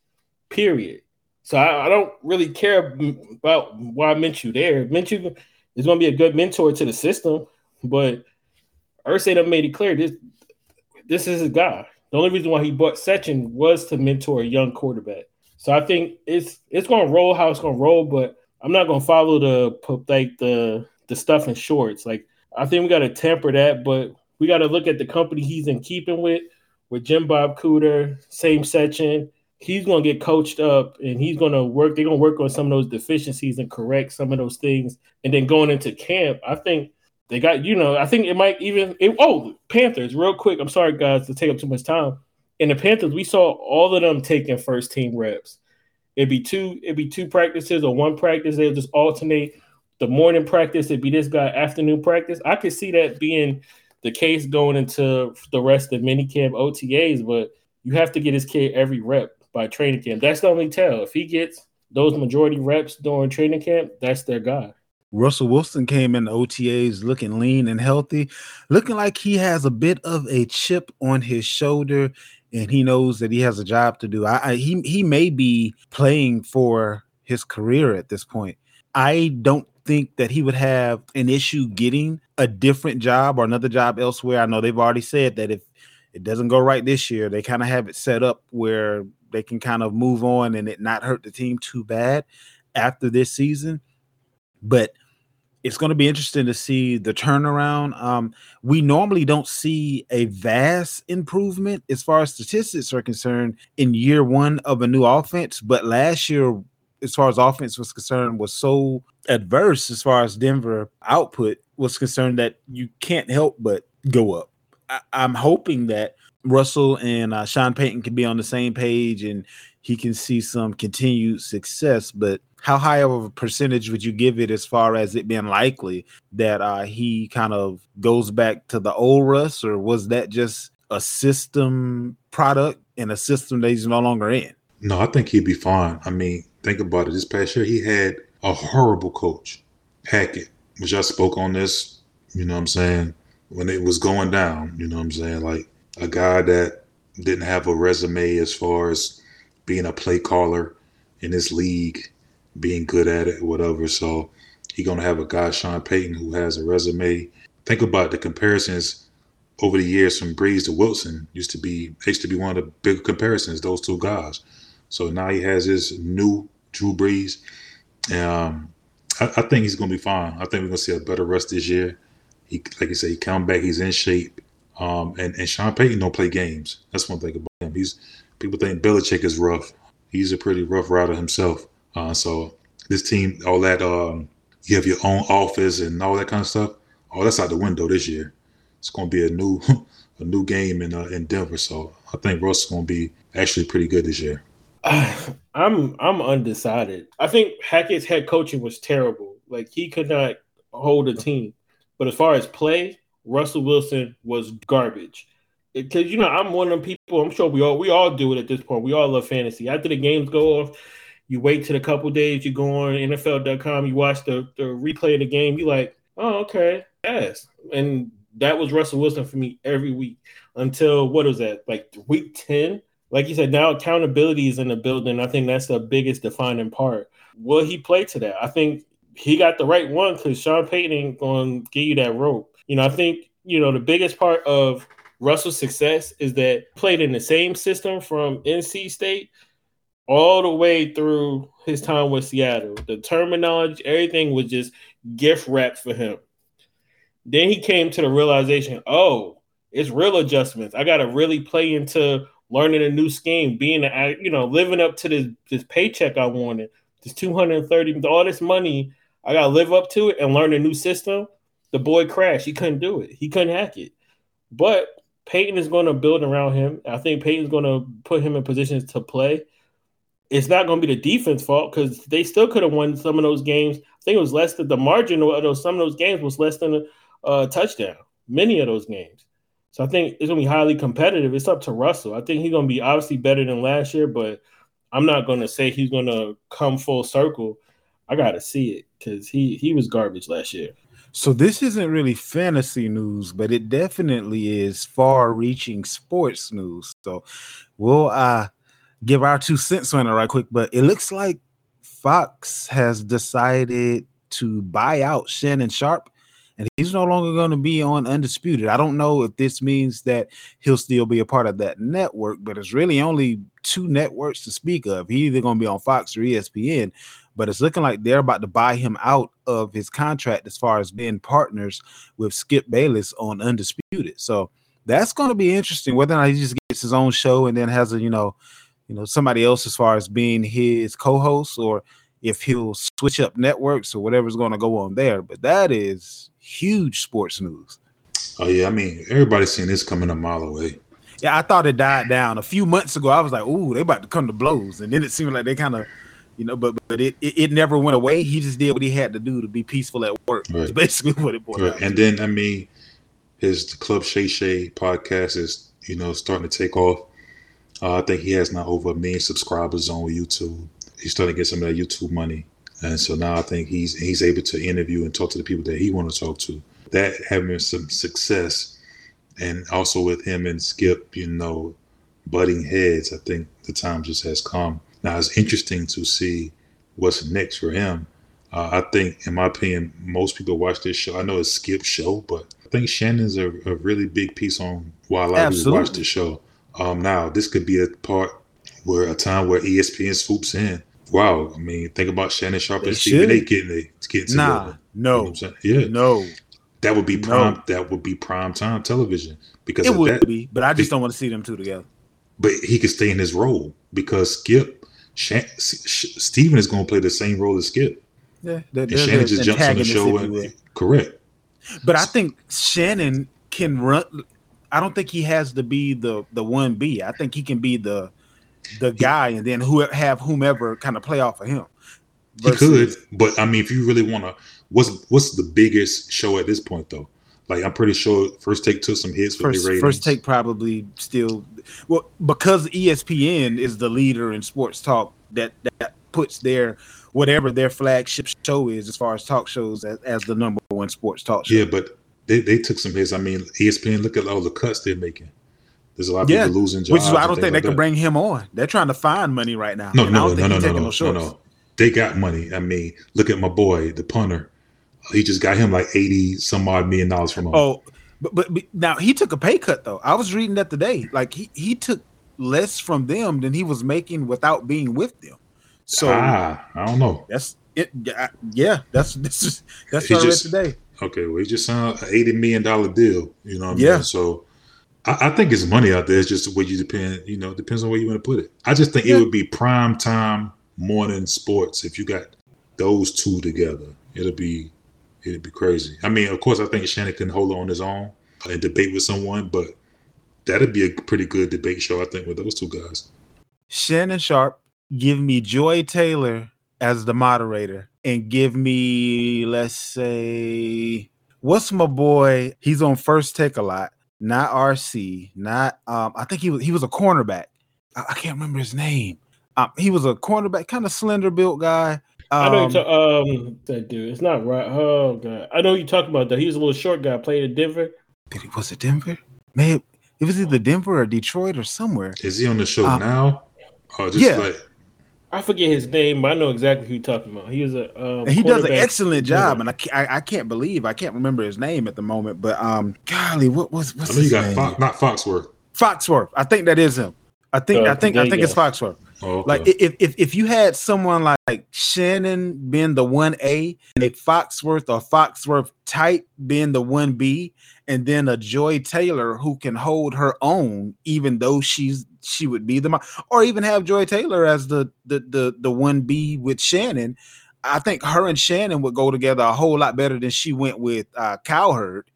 Period. So I, I, don't really care about why Minshew there. Minshew is going to be a good mentor to the system, but Irsay done made it clear this this is his guy. The only reason why he bought Steichen was to mentor a young quarterback. So I think it's it's gonna roll how it's gonna roll, but I'm not gonna follow the like the the stuff in shorts. Like I think we gotta temper that, but we gotta look at the company he's in keeping with, with Jim Bob Cooter, Shane Steichen. He's gonna get coached up and he's gonna work, they're gonna work on some of those deficiencies and correct some of those things. And then going into camp, I think they got, you know, I think it might even it, oh, Panthers, real quick. I'm sorry, guys, to take up too much time. In the Panthers, we saw all of them taking first team reps. It'd be two, it'd be two practices or one practice. They'll just alternate. The morning practice, it'd be this guy. Afternoon practice, I could see that being the case going into the rest of minicamp OTAs. But you have to get his kid every rep by training camp. That's the only tell. If he gets those majority reps during training camp, that's their guy. Russell Wilson came in the OTAs looking lean and healthy, looking like he has a bit of a chip on his shoulder, and he knows that he has a job to do. I, I, he he may be playing for his career at this point. I don't think that he would have an issue getting a different job or another job elsewhere. I know they've already said that if it doesn't go right this year, they kind of have it set up where they can kind of move on and it not hurt the team too bad after this season. But it's going to be interesting to see the turnaround. Um, we normally don't see a vast improvement as far as statistics are concerned in year one of a new offense, but last year, as far as offense was concerned, was so adverse as far as Denver output was concerned that you can't help but go up. I, am hoping that Russell and uh, Sean Payton can be on the same page and he can see some continued success. But how high of a percentage would you give it as far as it being likely that uh, he kind of goes back to the old Russ, or was that just a system product and a system that he's no longer in? No, I think he'd be fine. I mean, think about it. This past year, he had a horrible coach, Hackett, which I spoke on this, you know what I'm saying, when it was going down, you know what I'm saying? Like a guy that didn't have a resume as far as being a play caller in this league, being good at it, whatever. So he's gonna have a guy, Sean Payton, who has a resume. Think about the comparisons over the years from Brees to Wilson. Used to be used to be one of the big comparisons, those two guys. So now he has his new Drew Brees. Um, I, I think he's gonna be fine. I think we're gonna see a better rest this year. He, like you say, he come back. He's in shape. Um, and, and Sean Payton don't play games. That's one thing about him. He's people think Belichick is rough. He's a pretty rough rider himself. Uh, so this team, all that, um, you have your own office and all that kind of stuff. All that's out the window this year. It's going to be a new, a new game in uh, in Denver. So I think Russ is going to be actually pretty good this year. I'm I'm undecided. I think Hackett's head coaching was terrible. Like he could not hold a team. But as far as play, Russell Wilson was garbage. Because you know, I'm one of them people. I'm sure we all we all do it at this point. We all love fantasy. After the games go off, you wait till a couple days. You go on NFL.com. You watch the the replay of the game. You like, oh okay, yes. And that was Russell Wilson for me every week until what was that like week ten? Like you said, now accountability is in the building. I think that's the biggest defining part. Will he play to that? I think he got the right one because Sean Payton going to give you that rope. You know, I think, you know, the biggest part of Russell's success is that played in the same system from NC State all the way through his time with Seattle. The terminology, everything was just gift wrapped for him. Then he came to the realization, oh, it's real adjustments. I got to really play into learning a new scheme, being, a, you know, living up to this this paycheck I wanted, this 230, all this money. I got to live up to it and learn a new system. The boy crashed. He couldn't do it. He couldn't hack it. But Payton is going to build around him. I think Payton's going to put him in positions to play. It's not going to be the defense fault because they still could have won some of those games. I think it was less than the margin of those. Some of those games was less than a uh, touchdown. Many of those games. So I think it's going to be highly competitive. It's up to Russell. I think he's going to be obviously better than last year, but I'm not going to say he's going to come full circle. I got to see it because he he was garbage last year. So this isn't really fantasy news, but it definitely is far-reaching sports news. So we'll uh give our two cents on it right quick. But it looks like Fox has decided to buy out Shannon Sharpe, and he's no longer going to be on Undisputed. I don't know if this means that he'll still be a part of that network, but it's really only two networks to speak of. He's either going to be on Fox or ESPN but it's looking like they're about to buy him out of his contract as far as being partners with Skip Bayless on Undisputed. So that's going to be interesting whether or not he just gets his own show and then has a you know, you know somebody else as far as being his co-host or if he'll switch up networks or whatever's going to go on there. But that is huge sports news. Oh yeah, I mean everybody's seeing this coming a mile away. Yeah, I thought it died down a few months ago. I was like, "Ooh, they about to come to blows," and then it seemed like they kind of You know, but but it, it, it never went away. He just did what he had to do to be peaceful at work. Right. That's basically what it boiled right. And then I mean, his Club Shay Shay podcast is you know starting to take off. Uh, I think he has now over a million subscribers on YouTube. He's starting to get some of that YouTube money, and so now I think he's he's able to interview and talk to the people that he want to talk to. That having some success, and also with him and Skip, you know, butting heads. I think the time just has come. Now it's interesting to see what's next for him. Uh, I think, in my opinion, most people watch this show. I know it's Skip's show, but I think Shannon's a, a really big piece on why a lot Absolutely. of people watch the show. Um, now this could be a part where a time where ESPN swoops in. Wow, I mean, think about Shannon Sharpe and Stephen A. getting it, getting nah, together. No, you know yeah, no, that would be prime. No. That would be prime time television because it would that, be. But I just don't want to see them two together. But he could stay in his role because Skip, Shan, Stephen is going to play the same role as Skip. Yeah, and Shannon just jumps on the show. And, correct. But I think Shannon can run. I don't think he has to be the the one B. I think he can be the the guy, and then who have whomever kind of play off of him. Versus, he could, but I mean, if you really want to, what's what's the biggest show at this point though? Like I'm pretty sure First Take took some hits first, with the First Take probably still well because ESPN is the leader in sports talk that that puts their whatever their flagship show is as far as talk shows as, as the number one sports talk show. Yeah, but they, they took some hits. I mean, ESPN, look at all the cuts they're making. There's a lot of yeah, people losing jobs. Which is why I don't think like they can bring him on. They're trying to find money right now. No, no, no, no, no, no, no, no. They got money. I mean, look at my boy, the punter. He just got him like eighty some odd million dollars from him. Oh, but, but, but now he took a pay cut though. I was reading that today. Like he he took less from them than he was making without being with them. So ah, I don't know. That's it. Yeah, that's this is that's what I read today. Okay, well, he just signed an eighty million dollar deal. You know, what I mean? yeah. So I, I, think it's money out there. It's just the way you depend. You know, depends on where you want to put it. I just think yeah. it would be prime time morning sports if you got those two together. It'll be it'd be crazy. I mean, of course, I think Shannon can hold on his own and debate with someone, but that'd be a pretty good debate show, I think, with those two guys. Shannon Sharpe, give me Joy Taylor as the moderator, and give me, let's say, what's my boy? He's on first take a lot, not RC, not um, I think he was he was a cornerback. I, I can't remember his name. Um, he was a cornerback, kind of slender built guy. I know you um, um that dude. It's not right. Oh god, I know you talking about that. He was a little short guy. Played in Denver. Did he was it Denver? Man, it was either Denver or Detroit or somewhere. Is he on the show um, now? Or just yeah. like I forget his name, but I know exactly who you're talking about. He was a um, he does an excellent job, and I, I, I can't believe I can't remember his name at the moment. But um, golly, what was what's I know you got Fox, not Foxworth. Foxworth, I think that is him. I think uh, I think I think it's Foxworth. Oh, okay. Like if, if if you had someone like Shannon being the one A and a Foxworth or Foxworth type being the one B, and then a Joy Taylor who can hold her own, even though she's she would be the or even have Joy Taylor as the the the the one B with Shannon. I think her and Shannon would go together a whole lot better than she went with uh, Cowherd,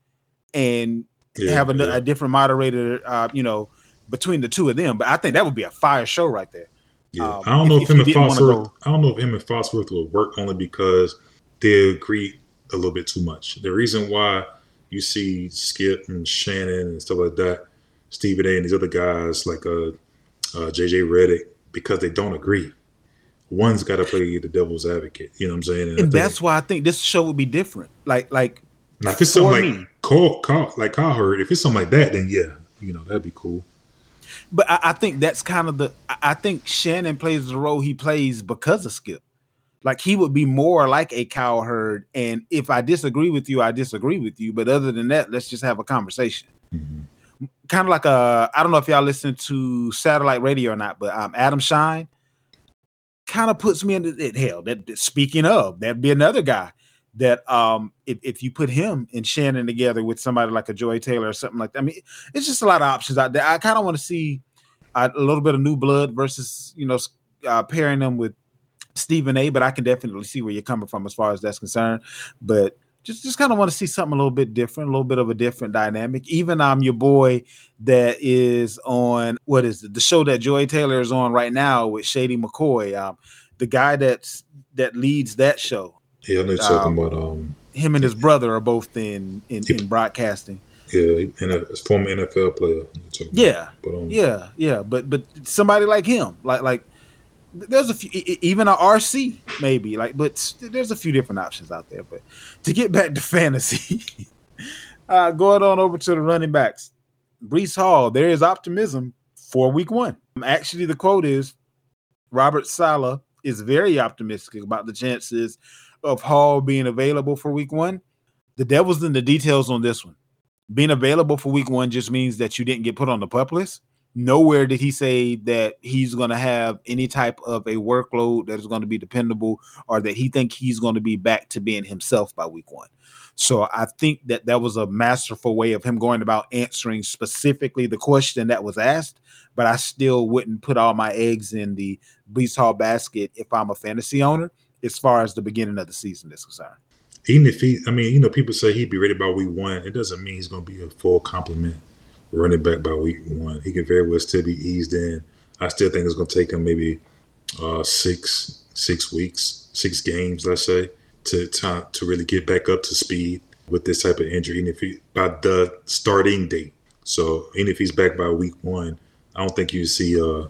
and yeah, have a, yeah. a, different moderator. Uh, you know, between the two of them. But I think that would be a fire show right there. Yeah, um, I don't know if, if him and Foxworth. I don't know if him and Foxworth will work only because they agree a little bit too much. The reason why you see Skip and Shannon and stuff like that, Stephen A. and these other guys like uh, uh JJ Redick, because they don't agree. One's got to play the devil's advocate. You know what I'm saying? And, and that's why I think this show would be different. Like, like now if it's something like Call, Call, like Cowherd, if it's something like that, then yeah, you know that'd be cool. But I, I, think that's kind of the. I think Shannon plays the role he plays because of Skip. Like he would be more like a cowherd, and if I disagree with you, I disagree with you. But other than that, let's just have a conversation. Mm-hmm. Kind of like a. I don't know if y'all listen to satellite radio or not, but um, Adam Schein kind of puts me in the hell. That speaking of, that'd be another guy that um if, if you put him and Shannon together with somebody like a Joy Taylor or something like that, I mean, it's just a lot of options out there. I kind of want to see a, a, little bit of new blood versus you know uh, pairing them with Stephen A. But I can definitely see where you're coming from as far as that's concerned. But just just kind of want to see something a little bit different, a little bit of a different dynamic. Even I'm um, your boy that is on what is it, the show that Joy Taylor is on right now with Shady McCoy. Um, the guy that's that leads that show. Yeah, I know you're talking um, about um him and his brother are both in in, in broadcasting. Yeah, and a former NFL player. Yeah, but, um, yeah, yeah. But but somebody like him, like like there's a few, even a RC maybe, like, but there's a few different options out there. But to get back to fantasy, uh, going on over to the running backs, Breece Hall. There is optimism for Week One. Actually, the quote is Robert Saleh is very optimistic about the chances of Hall being available for Week One. The devil's in the details on this one. Being available for Week One just means that you didn't get put on the pup list nowhere did he say that he's going to have any type of a workload that is going to be dependable or that he think he's going to be back to being himself by week one. So i think that that was a masterful way of him going about answering specifically the question that was asked but i still wouldn't put all my eggs in the Breece Hall basket if i'm a fantasy owner as far as the beginning of the season is concerned. Even if he i mean you know people say he'd be ready by week one it doesn't mean he's going to be a full complement running back by week one. He can very well still be eased in. I still think it's going to take him maybe uh, six six weeks, six games, let's say, to, to to really get back up to speed with this type of injury. And if he by the starting date, so even if he's back by week one, I don't think you see uh,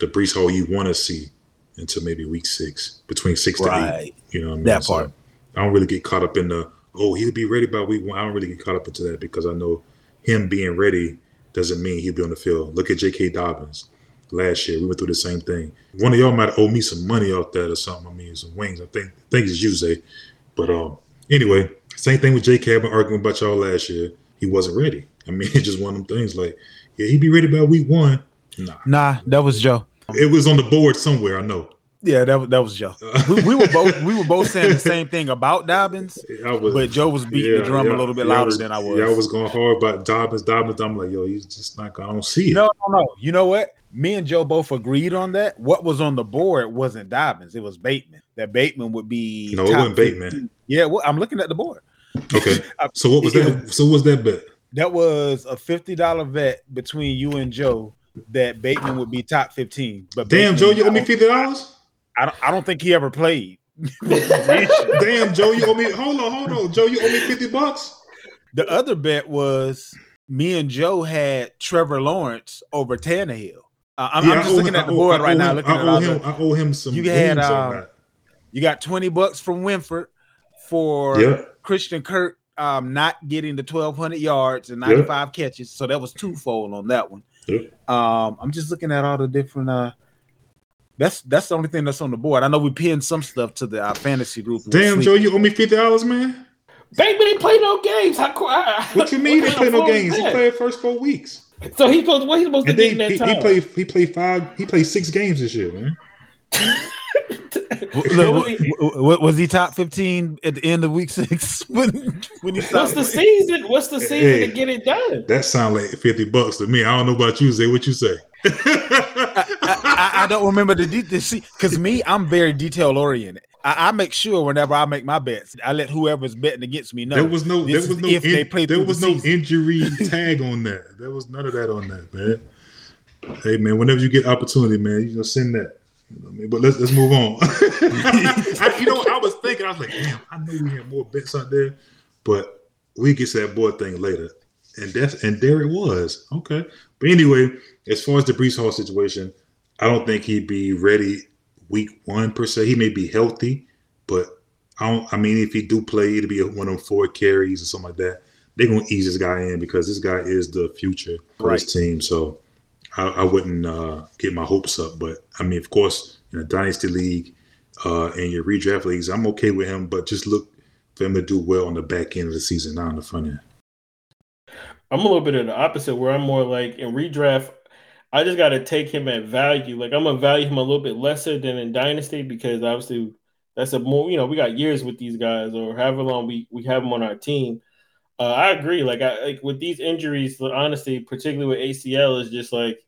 the Breece Hall you want to see until maybe week six, between six right. to eight. You know, what I mean? that part. So I don't really get caught up in the oh he'll be ready by week one. I don't really get caught up into that because I know him being ready doesn't mean he'll be on the field. Look at J.K. Dobbins. Last year, we went through the same thing. One of y'all might owe me some money off that or something. I mean, some wings. I think I think it's you, Zai. But um, anyway, same thing with J.K. I've been arguing about y'all last year. He wasn't ready. I mean, it's just one of them things. Like, yeah, he'd be ready by week one. Nah, nah, that was Joe. It was on the board somewhere. I know. Yeah, that that was Joe. we, we, were both we were both saying the same thing about Dobbins, was, but Joe was beating yeah, the drum yeah, a little bit louder was, than I was. Yeah, I was going hard about Dobbins. Dobbins, I'm like, yo, he's just not. I don't see it. No, no, no. You know what? Me and Joe both agreed on that. What was on the board wasn't Dobbins; it was Bateman. That Bateman would be. No, it wasn't Bateman. 15. Yeah, well, I'm looking at the board. Okay. So what was that? So what was that bet? That was a fifty dollar bet between you and Joe that Bateman would be top fifteen. But damn, Bateman, Joe, you owe me fifty dollars. I don't, I don't think he ever played. Damn, Joe, you owe me. Hold on, hold on, Joe, you owe me fifty bucks. The other bet was me and Joe had Trevor Lawrence over Tannehill. Uh, I'm, yeah, I'm, just looking him, at the board right now. Looking I owe him. I owe him some. You had um, you got twenty bucks from Winford for yep. Christian Kirk um, not getting the twelve hundred yards and ninety five yep. catches. So that was twofold on that one. Yep. Um, I'm just looking at all the different. Uh, that's that's the only thing that's on the board. I know we pinned some stuff to the our fantasy group. Damn, Joe, you owe me fifty dollars, man. Baby, they play no games. How, what you mean they play no games? He played first four weeks. So he goes. What he supposed and to get in that he, time? He played. He played five. He played six games this year, man. Look, was he top fifteen at the end of week six? When, when he What's the season? What's the season hey, to get it done? That sounds like fifty bucks to me. I don't know about you, Zai. What you say? I, I, I, don't remember the details because me, I'm very detail oriented. I, I, make sure whenever I make my bets, I let whoever's betting against me know. There was no, there was no, if in, they play there was the no injury tag on that. There was none of that on that, man. Hey, man, whenever you get opportunity, man, you know, send that. You know I mean? But let's let's move on. I, you know, I was thinking, I was like, damn, I knew we had more bets out there, but we get to that board thing later. And that's and there it was. Okay. But anyway, as far as the Breece Hall situation, I don't think he'd be ready week one per se. He may be healthy, but I don't. I mean, if he do play, it'll be one of four carries or something like that. They're gonna ease this guy in because this guy is the future for right. his team. So I, I wouldn't uh, get my hopes up. But I mean, of course, in a dynasty league uh, and your redraft leagues, I'm okay with him. But just look for him to do well on the back end of the season, not on the front end. I'm a little bit of the opposite, where I'm more like in redraft. I just got to take him at value. Like I'm gonna value him a little bit lesser than in Dynasty because obviously that's a more you know we got years with these guys or however long we we have them on our team. Uh, I agree. Like I like with these injuries, honestly, particularly with ACL, is just like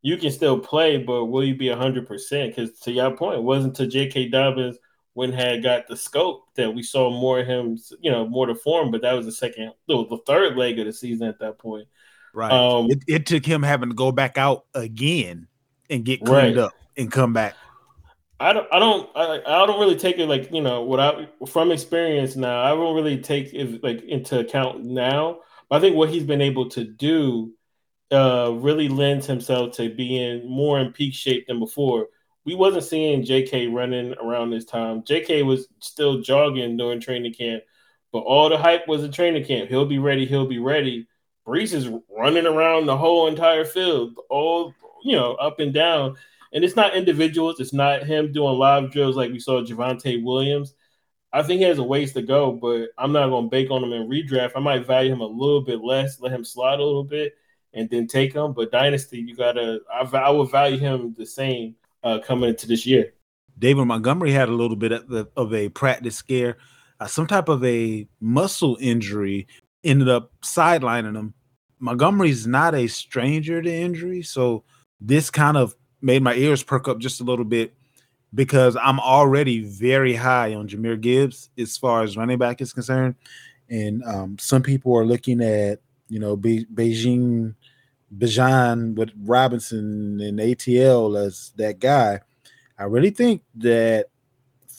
you can still play, but will you be hundred percent? Because to your point, it wasn't to J.K. Dobbins when had got the scope that we saw more of him, you know, more to form. But that was the second, the third leg of the season at that point. Right. Um, it, it, took him having to go back out again and get cleaned right. up and come back. I don't, I don't, I, I don't really take it like you know what I from experience now. I don't really take it like into account now. But I think what he's been able to do uh, really lends himself to being more in peak shape than before. We wasn't seeing JK running around this time. JK was still jogging during training camp, but all the hype was a training camp. He'll be ready. He'll be ready. Breece is running around the whole entire field, all you know, up and down. And it's not individuals. It's not him doing live drills like we saw Javonte Williams. I think he has a ways to go, but I'm not to bake on him in redraft. I might value him a little bit less, let him slide a little bit, and then take him. But dynasty, you gotta. I, I would value him the same uh, coming into this year. David Montgomery had a little bit of, of a practice scare, uh, some type of a muscle injury ended up sidelining him. Montgomery's not a stranger to injury, so this kind of made my ears perk up just a little bit because I'm already very high on Jahmyr Gibbs as far as running back is concerned, and um, some people are looking at you know Be- Beijing Bijan with Robinson and ATL as that guy. I really think that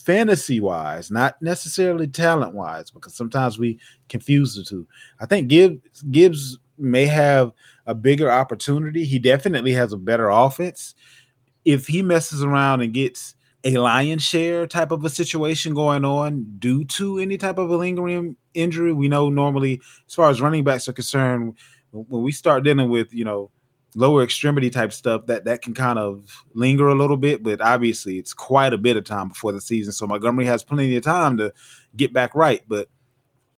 fantasy wise, not necessarily talent wise, because sometimes we confuse the two. I think Gibbs Gibbs may have a bigger opportunity. He definitely has a better offense. If he messes around and gets a lion share type of a situation going on due to any type of a lingering injury, we know normally, as far as running backs are concerned, when we start dealing with you know lower extremity type stuff that that can kind of linger a little bit but obviously it's quite a bit of time before the season. So montgomery has plenty of time to get back right but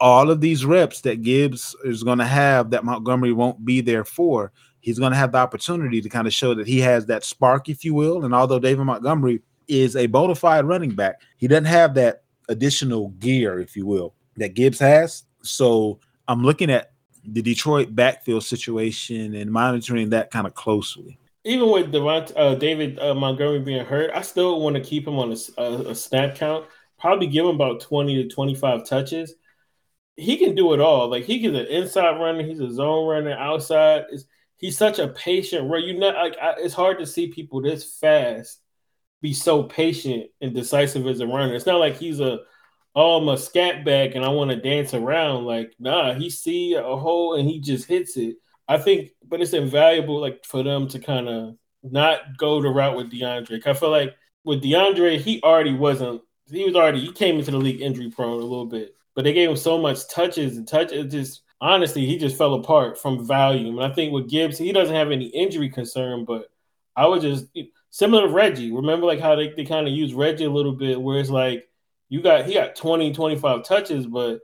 all of these reps that gibbs is going to have that montgomery won't be there for he's going to have the opportunity to kind of show that he has that spark if you will. And although david montgomery is a bona fide running back he doesn't have that additional gear if you will that gibbs has. So i'm looking at the Detroit backfield situation and monitoring that kind of closely. Even with Devont, uh, David uh, Montgomery being hurt, I still want to keep him on a, a, a, snap count. Probably give him about twenty to twenty-five touches. He can do it all. Like he can an inside runner, he's a zone runner, outside. It's, he's such a patient Where You know, like I, it's hard to see people this fast be so patient and decisive as a runner. It's not like he's a oh, I'm a scat back and I want to dance around. Like, nah, he see a hole and he just hits it. I think, but it's invaluable, like for them to kind of not go the route with DeAndre. I feel like with DeAndre, he already wasn't. He was already. He came into the league injury prone a little bit, but they gave him so much touches and touch. It just honestly, he just fell apart from volume. And I think with Gibbs, he doesn't have any injury concern, but I would just similar to Reggie. Remember, like how they, they kind of use Reggie a little bit, where it's like you got he got 20, 25 touches, but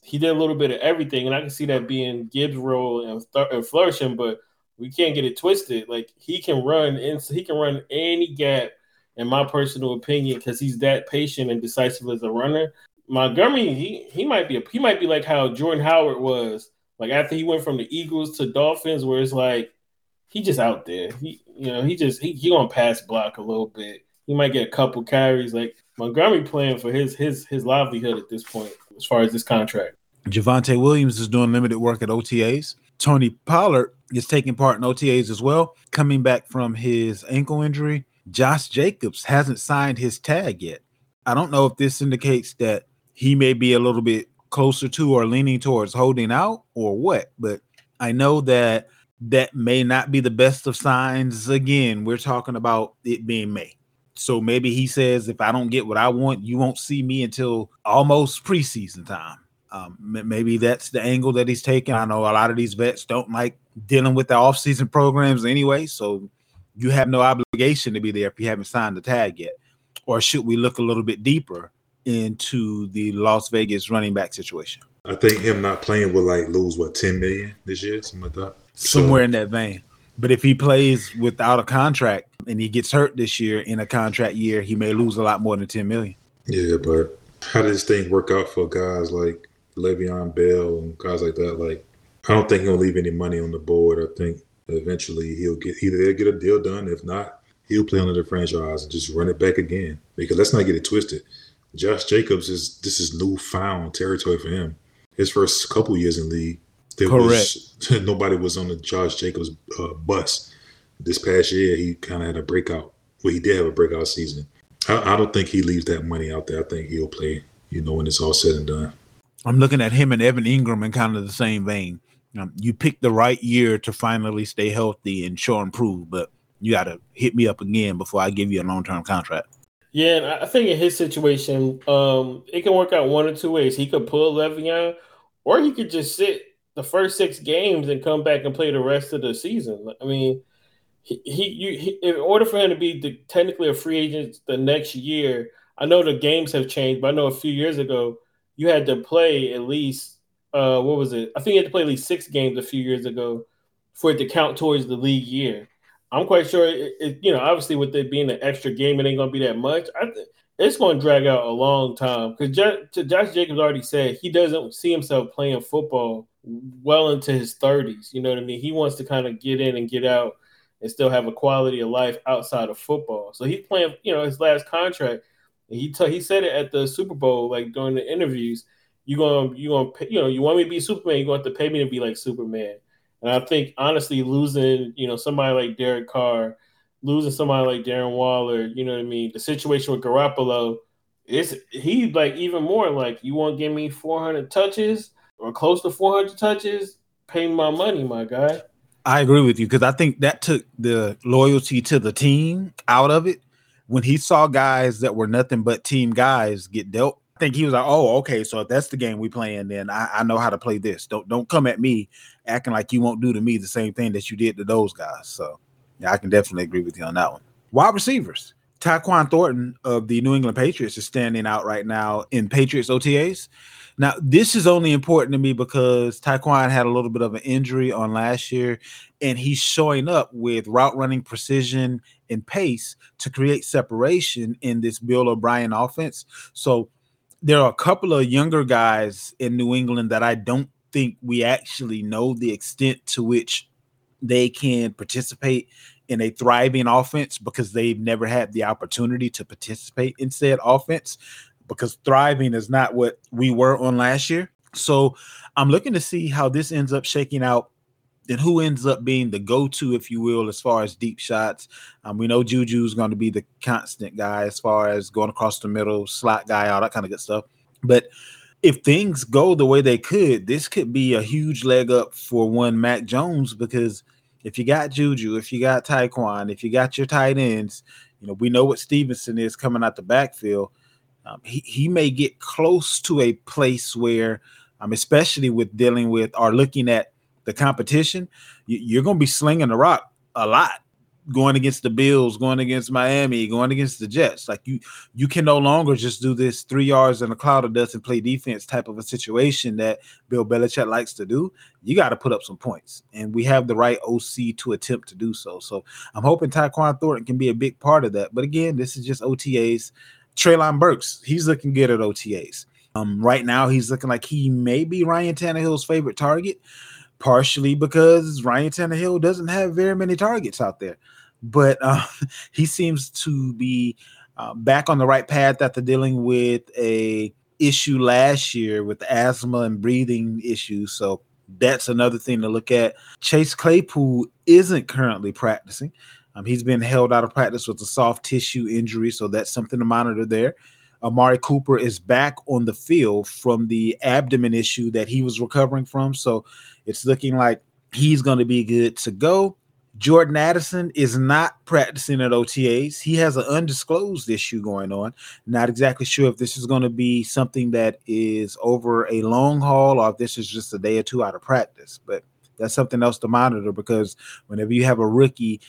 he did a little bit of everything, and I can see that being Gibbs' role and, th- and flourishing. But we can't get it twisted. Like he can run and he can run any gap, in my personal opinion, because he's that patient and decisive as a runner. Montgomery, he he might be a, he might be like how Jordan Howard was. Like after he went from the Eagles to Dolphins, where it's like he just out there. He you know he just he, he gonna pass block a little bit. He might get a couple carries. Like Montgomery playing for his his his livelihood at this point as far as this contract. Javonte Williams is doing limited work at OTAs. Tony Pollard is taking part in OTAs as well, coming back from his ankle injury. Josh Jacobs hasn't signed his tag yet. I don't know if this indicates that he may be a little bit closer to or leaning towards holding out or what, but I know that that may not be the best of signs. Again, we're talking about it being May. So maybe he says, if I don't get what I want, you won't see me until almost preseason time. Um, maybe that's the angle that he's taking. I know a lot of these vets don't like dealing with the offseason programs anyway. So you have no obligation to be there if you haven't signed the tag yet. Or should we look a little bit deeper into the Las Vegas running back situation? I think him not playing will like lose what 10 million this year, something like that. Somewhere so, in that vein. But if he plays without a contract and he gets hurt this year in a contract year, he may lose a lot more than 10 million. Yeah, but how does this thing work out for guys like Le'Veon Bell and guys like that? Like, I don't think he'll leave any money on the board. I think eventually he'll get either they'll get a deal done. If not, he'll play under the franchise and just run it back again. Because let's not get it twisted. Josh Jacobs is this is newfound territory for him. His first couple years in league, there Correct. was nobody was on the Josh Jacobs uh, bus. This past year, he kind of had a breakout. Well, he did have a breakout season. I, I don't think he leaves that money out there. I think he'll play, you know, when it's all said and done. I'm looking at him and Evan Engram in kind of the same vein. Um, you picked the right year to finally stay healthy and show and prove, but you got to hit me up again before I give you a long term contract. Yeah, and I think in his situation, um, it can work out one or two ways. He could pull Le'Veon, or he could just sit the first six games and come back and play the rest of the season. I mean, he, he, you, he in order for him to be the, technically a free agent the next year, I know the games have changed, but I know a few years ago you had to play at least uh, what was it? I think you had to play at least six games a few years ago for it to count towards the league year. I'm quite sure, it, it, you know, obviously with it being an extra game, it ain't to be that much. I th- it's going to drag out a long time because Josh Jacobs already said he doesn't see himself playing football well into his 30s. You know what I mean? He wants to kind of get in and get out and still have a quality of life outside of football. So he's playing, you know, his last contract. he t- he said it at the Super Bowl, like during the interviews you gonna you gonna you know you want me to be Superman, you're going to have to pay me to be like Superman. And I think honestly, losing you know somebody like Derek Carr, losing somebody like Darren Waller, you know what I mean. The situation with Garoppolo, is he like even more like you want to give me 400 touches or close to 400 touches, pay my money, my guy. I agree with you because I think that took the loyalty to the team out of it when he saw guys that were nothing but team guys get dealt I think he was like, "Oh, okay. So if that's the game we playing, then I, I, know how to play this. Don't don't come at me acting like you won't do to me the same thing that you did to those guys." So, yeah, I can definitely agree with you on that one. Wide receivers, Tyquan Thornton of the New England Patriots is standing out right now in Patriots OTAs. Now, this is only important to me because Tyquan had a little bit of an injury on last year, and he's showing up with route running precision and pace to create separation in this Bill O'Brien offense. So there are a couple of younger guys in New England that I don't think we actually know the extent to which they can participate in a thriving offense because they've never had the opportunity to participate in said offense because thriving is not what we were on last year. So I'm looking to see how this ends up shaking out and who ends up being the go-to, if you will, as far as deep shots? Um, we know Juju's going to be the constant guy as far as going across the middle, slot guy, all that kind of good stuff. But if things go the way they could, this could be a huge leg up for one Mac Jones because if you got Juju, if you got Tyquan, if you got your tight ends, you know we know what Stevenson is coming out the backfield. Um, he he may get close to a place where, um, especially with dealing with or looking at the competition, you're going to be slinging the rock a lot going against the Bills, going against Miami, going against the Jets. Like you, you can no longer just do this three yards in a cloud of dust and play defense type of a situation that Bill Belichick likes to do. You got to put up some points, and we have the right OC to attempt to do so. So I'm hoping Tyquan Thornton can be a big part of that. But again, this is just OTAs. Treylon Burks, he's looking good at OTAs. Um, right now, he's looking like he may be Ryan Tannehill's favorite target partially because Ryan Tannehill doesn't have very many targets out there. But uh, he seems to be uh, back on the right path after dealing with a issue last year with asthma and breathing issues. So that's another thing to look at. Chase Claypool isn't currently practicing. Um, he's been held out of practice with a soft tissue injury, so that's something to monitor there. Amari Cooper is back on the field from the abdomen issue that he was recovering from. So it's looking like he's going to be good to go. Jordan Addison is not practicing at OTAs. He has an undisclosed issue going on. Not exactly sure if this is going to be something that is over a long haul or if this is just a day or two out of practice. But that's something else to monitor because whenever you have a rookie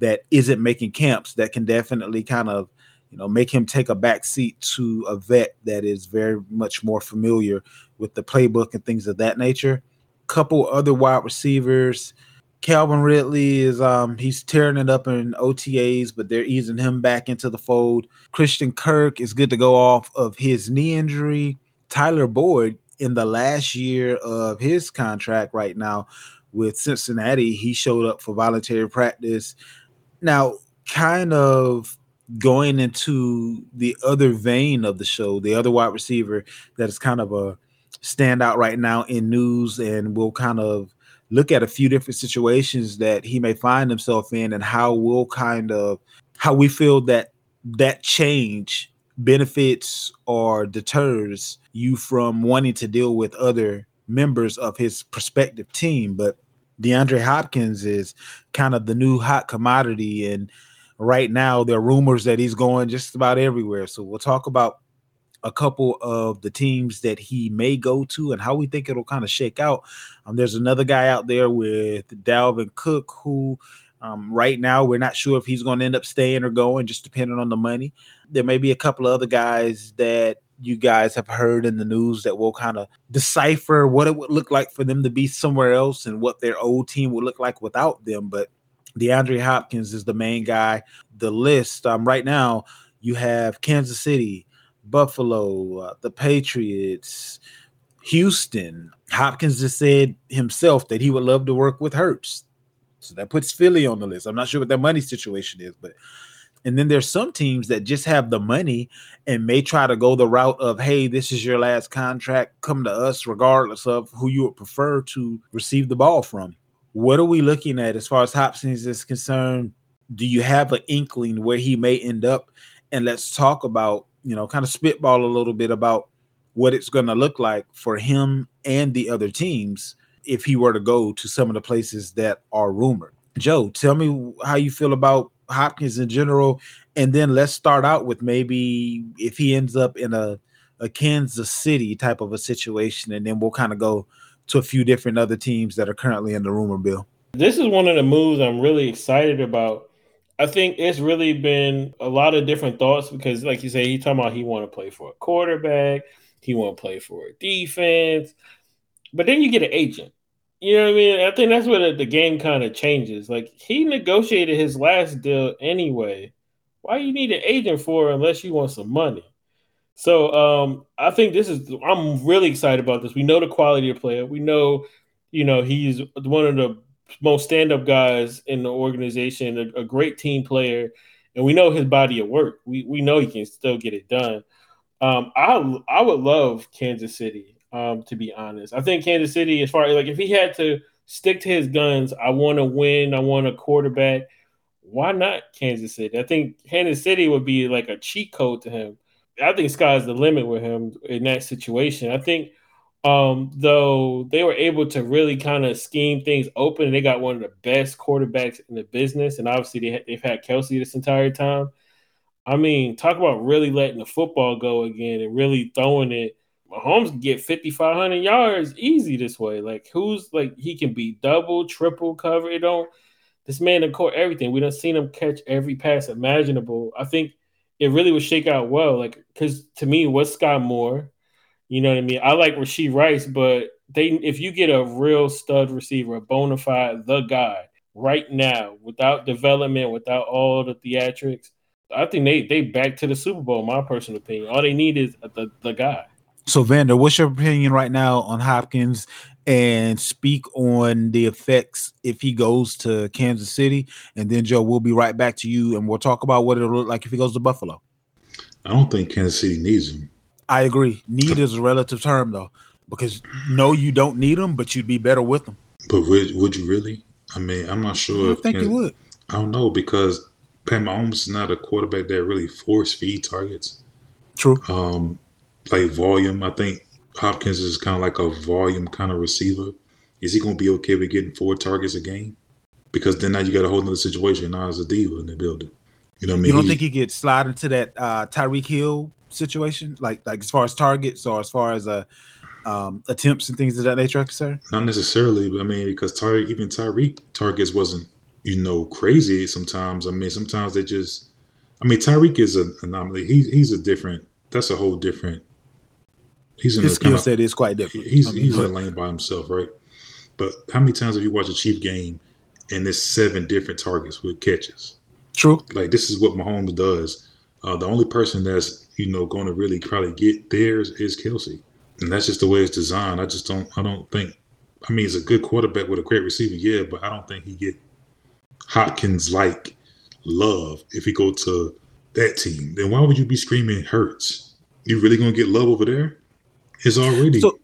that isn't making camps, that can definitely kind of you know, make him take a back seat to a vet that is very much more familiar with the playbook and things of that nature. Couple other wide receivers. Calvin Ridley is um he's tearing it up in OTAs, but they're easing him back into the fold. Christian Kirk is good to go off of his knee injury. Tyler Boyd in the last year of his contract right now with Cincinnati, he showed up for voluntary practice. Now, kind of going into the other vein of the show, the other wide receiver that is kind of a standout right now in news, and we'll kind of look at a few different situations that he may find himself in and how we'll kind of how we feel that that change benefits or deters you from wanting to deal with other members of his prospective team. But DeAndre Hopkins is kind of the new hot commodity. And right now, there are rumors that he's going just about everywhere. So we'll talk about a couple of the teams that he may go to and how we think it'll kind of shake out. Um, there's another guy out there with Dalvin Cook who um, right now, we're not sure if he's going to end up staying or going, just depending on the money. There may be a couple of other guys that you guys have heard in the news that will kind of decipher what it would look like for them to be somewhere else and what their old team would look like without them. But DeAndre Hopkins is the main guy. The list um, right now, you have Kansas City, Buffalo, uh, the Patriots, Houston. Hopkins just said himself that he would love to work with Hurts. So that puts Philly on the list. I'm not sure what their money situation is, but and then there's some teams that just have the money and may try to go the route of, hey, this is your last contract. Come to us, regardless of who you would prefer to receive the ball from. What are we looking at as far as Hopkins is concerned? Do you have an inkling where he may end up? And let's talk about, you know, kind of spitball a little bit about what it's going to look like for him and the other teams if he were to go to some of the places that are rumored. Joe, tell me how you feel about Hopkins in general, and then let's start out with maybe if he ends up in a a Kansas City type of a situation, and then we'll kind of go to a few different other teams that are currently in the rumor bill. This is one of the moves I'm really excited about. I think it's really been a lot of different thoughts because, like you say, he talking about he want to play for a quarterback, he want to play for a defense, but then you get an agent. You know what I mean? I think that's where the, game kind of changes. Like he negotiated his last deal anyway. Why you need an agent for unless you want some money? So um, I think this is I'm really excited about this. We know the quality of player. We know, you know, he's one of the most stand-up guys in the organization, a, a great team player, and we know his body of work. We we know he can still get it done. Um, I I would love Kansas City um, to be honest. I think Kansas City, as far as like if he had to stick to his guns, I want to win, I want a quarterback. Why not Kansas City? I think Kansas City would be like a cheat code to him. I think sky's the limit with him in that situation. I think um, though they were able to really kind of scheme things open, they got one of the best quarterbacks in the business, and obviously they, they've had Kelce this entire time. I mean, talk about really letting the football go again and really throwing it Mahomes can get 5,500 yards easy this way. Like, who's like, he can be double, triple cover. It don't, this man can caught everything. We done seen him catch every pass imaginable. I think it really would shake out well. Like, because to me, what's Skyy Moore? You know what I mean? I like Rashee Rice, but they, if you get a real stud receiver, a bona fide, the guy right now, without development, without all the theatrics, I think they they back to the Super Bowl. My personal opinion. All they need is the the guy. So, Vander, what's your opinion right now on Hopkins and speak on the effects if he goes to Kansas City? And then, Joe, we'll be right back to you and we'll talk about what it'll look like if he goes to Buffalo. I don't think Kansas City needs him. I agree. Need is a relative term, though, because no, you don't need him, but you'd be better with him. But would, would you really? I mean, I'm not sure. I think Kansas, you would. I don't know because Pat Mahomes is not a quarterback that really force feed targets. True. Um, like volume. I think Hopkins is kind of like a volume kind of receiver. Is he going to be okay with getting four targets a game? Because then now you got a whole other situation. Now as a diva in the building. You know what I mean? You don't think he could slide into that uh, Tyreek Hill situation, like like as far as targets or as far as uh, um, attempts and things of that nature, sir? Not necessarily, but I mean because Tyreek, even Tyreek targets wasn't you know crazy. Sometimes I mean sometimes they just. I mean Tyreek is an anomaly. He, he's a different. That's a whole different He's in his skill set is quite different. He's I mean, he's in a lane by himself, right? But how many times have you watched a Chief game and there's seven different targets with catches? True. Like this is what Mahomes does. Uh, the only person that's you know going to really probably get theirs is Kelce, and that's just the way it's designed. I just don't. I don't think. I mean, he's a good quarterback with a great receiver, yeah, but I don't think he get Hopkins like love if he go to that team. Then why would you be screaming Hurts? You really gonna get love over there? Is already so,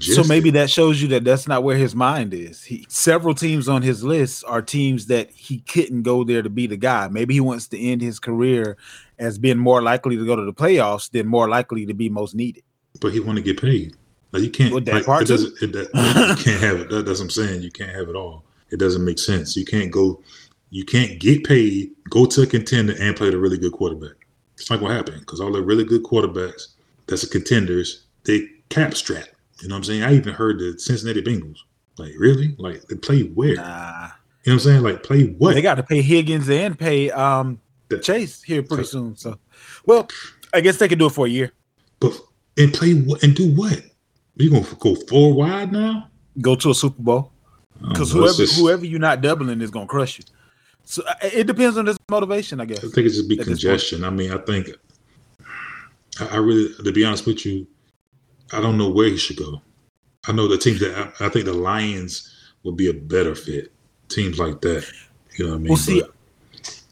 so maybe that shows you that that's not where his mind is. He several teams on his list are teams that he couldn't go there to be the guy. Maybe he wants to end his career as being more likely to go to the playoffs than more likely to be most needed. But he want to get paid. Like you can't. With that like, part it doesn't. It, that, you can't have it. That, that's what I'm saying. You can't have it all. It doesn't make sense. You can't go. You can't get paid, go to a contender, and play the really good quarterback. It's like what happened because all the really good quarterbacks that's the contenders they cap strap. You know what I'm saying? I even heard the Cincinnati Bengals. Like really? Like they play where? Nah, You know what I'm saying? Like play what? they got to pay Higgins and pay um The- Chase here pretty soon. So, well, I guess they could do it for a year. but and play what and do what? You gonna go four wide now? Go to a Super Bowl because Um, whoever just- whoever you're not doubling is gonna crush you. So it depends on this motivation, I guess. I think it's just be at this point. congestion. I mean, I think I, I really, to be honest with you, I don't know where he should go. I know the teams that I, I think the Lions would be a better fit. Teams like that, you know what I mean? Well, see, But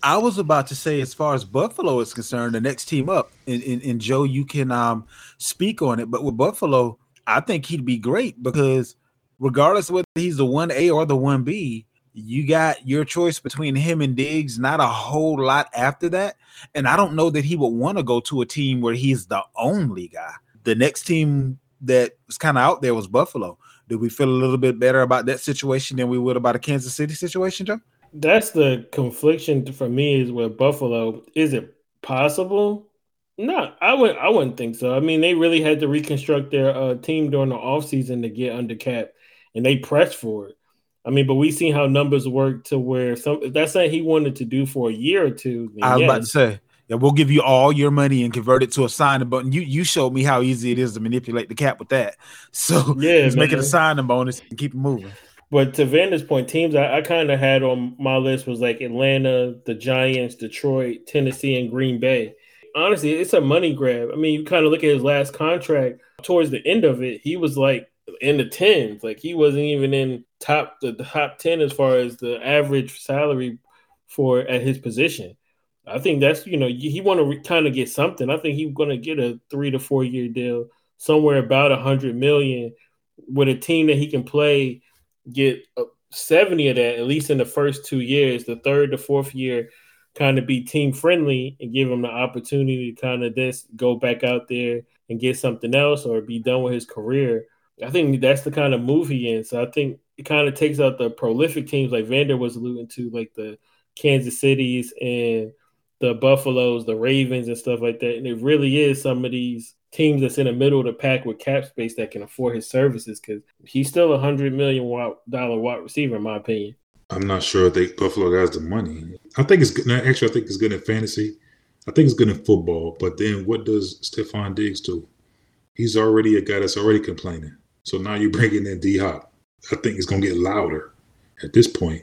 I was about to say, as far as Buffalo is concerned, the next team up, and, and, and Joe, you can um speak on it. But with Buffalo, I think he'd be great because regardless of whether he's the one A or the one B, you got your choice between him and Diggs. Not a whole lot after that, and I don't know that he would want to go to a team where he's the only guy. The next team that was kind of out there was Buffalo. Do we feel a little bit better about that situation than we would about a Kansas City situation, Joe? That's the confliction for me is with Buffalo. Is it possible? No, I wouldn't. I wouldn't think so. I mean, they really had to reconstruct their uh, team during the offseason to get under cap, and they pressed for it. I mean, but we seen how numbers work to where some. If that's something he wanted to do for a year or two. I was about to say, yeah, we'll give you all your money and convert it to a signing button. You you showed me how easy it is to manipulate the cap with that. So Yeah, just make it a man. signing bonus and keep it moving. But to Vander's point, teams I, I kind of had on my list was like Atlanta, the Giants, Detroit, Tennessee, and Green Bay. Honestly, it's a money grab. I mean, you kind of look at his last contract. Towards the end of it, he was like in the tens. Like he wasn't even in top the top ten as far as the average salary for at his position. I think that's you know he want to re- kind of get something. I think he's going to get a three to four year deal somewhere about a hundred million with a team that he can play get uh, 70 of that at least in the first two years. The third the fourth year kind of be team friendly and give him the opportunity to kind of this go back out there and get something else or be done with his career. I think that's the kind of move he in. So i think it kind of takes out the prolific teams like vander was alluding to like the kansas cities and the buffaloes the ravens and stuff like that and it really is some of these teams that's in the middle of the pack with cap space that can afford his services because he's still a hundred million watt dollar wide receiver in my opinion. I'm not sure if they Buffalo has the money. I think it's good. Actually, I think it's good in fantasy. I think it's good in football. But then, what does Stefon Diggs do? He's already a guy that's already complaining. So now you're bringing in D Hop. I think it's gonna get louder at this point.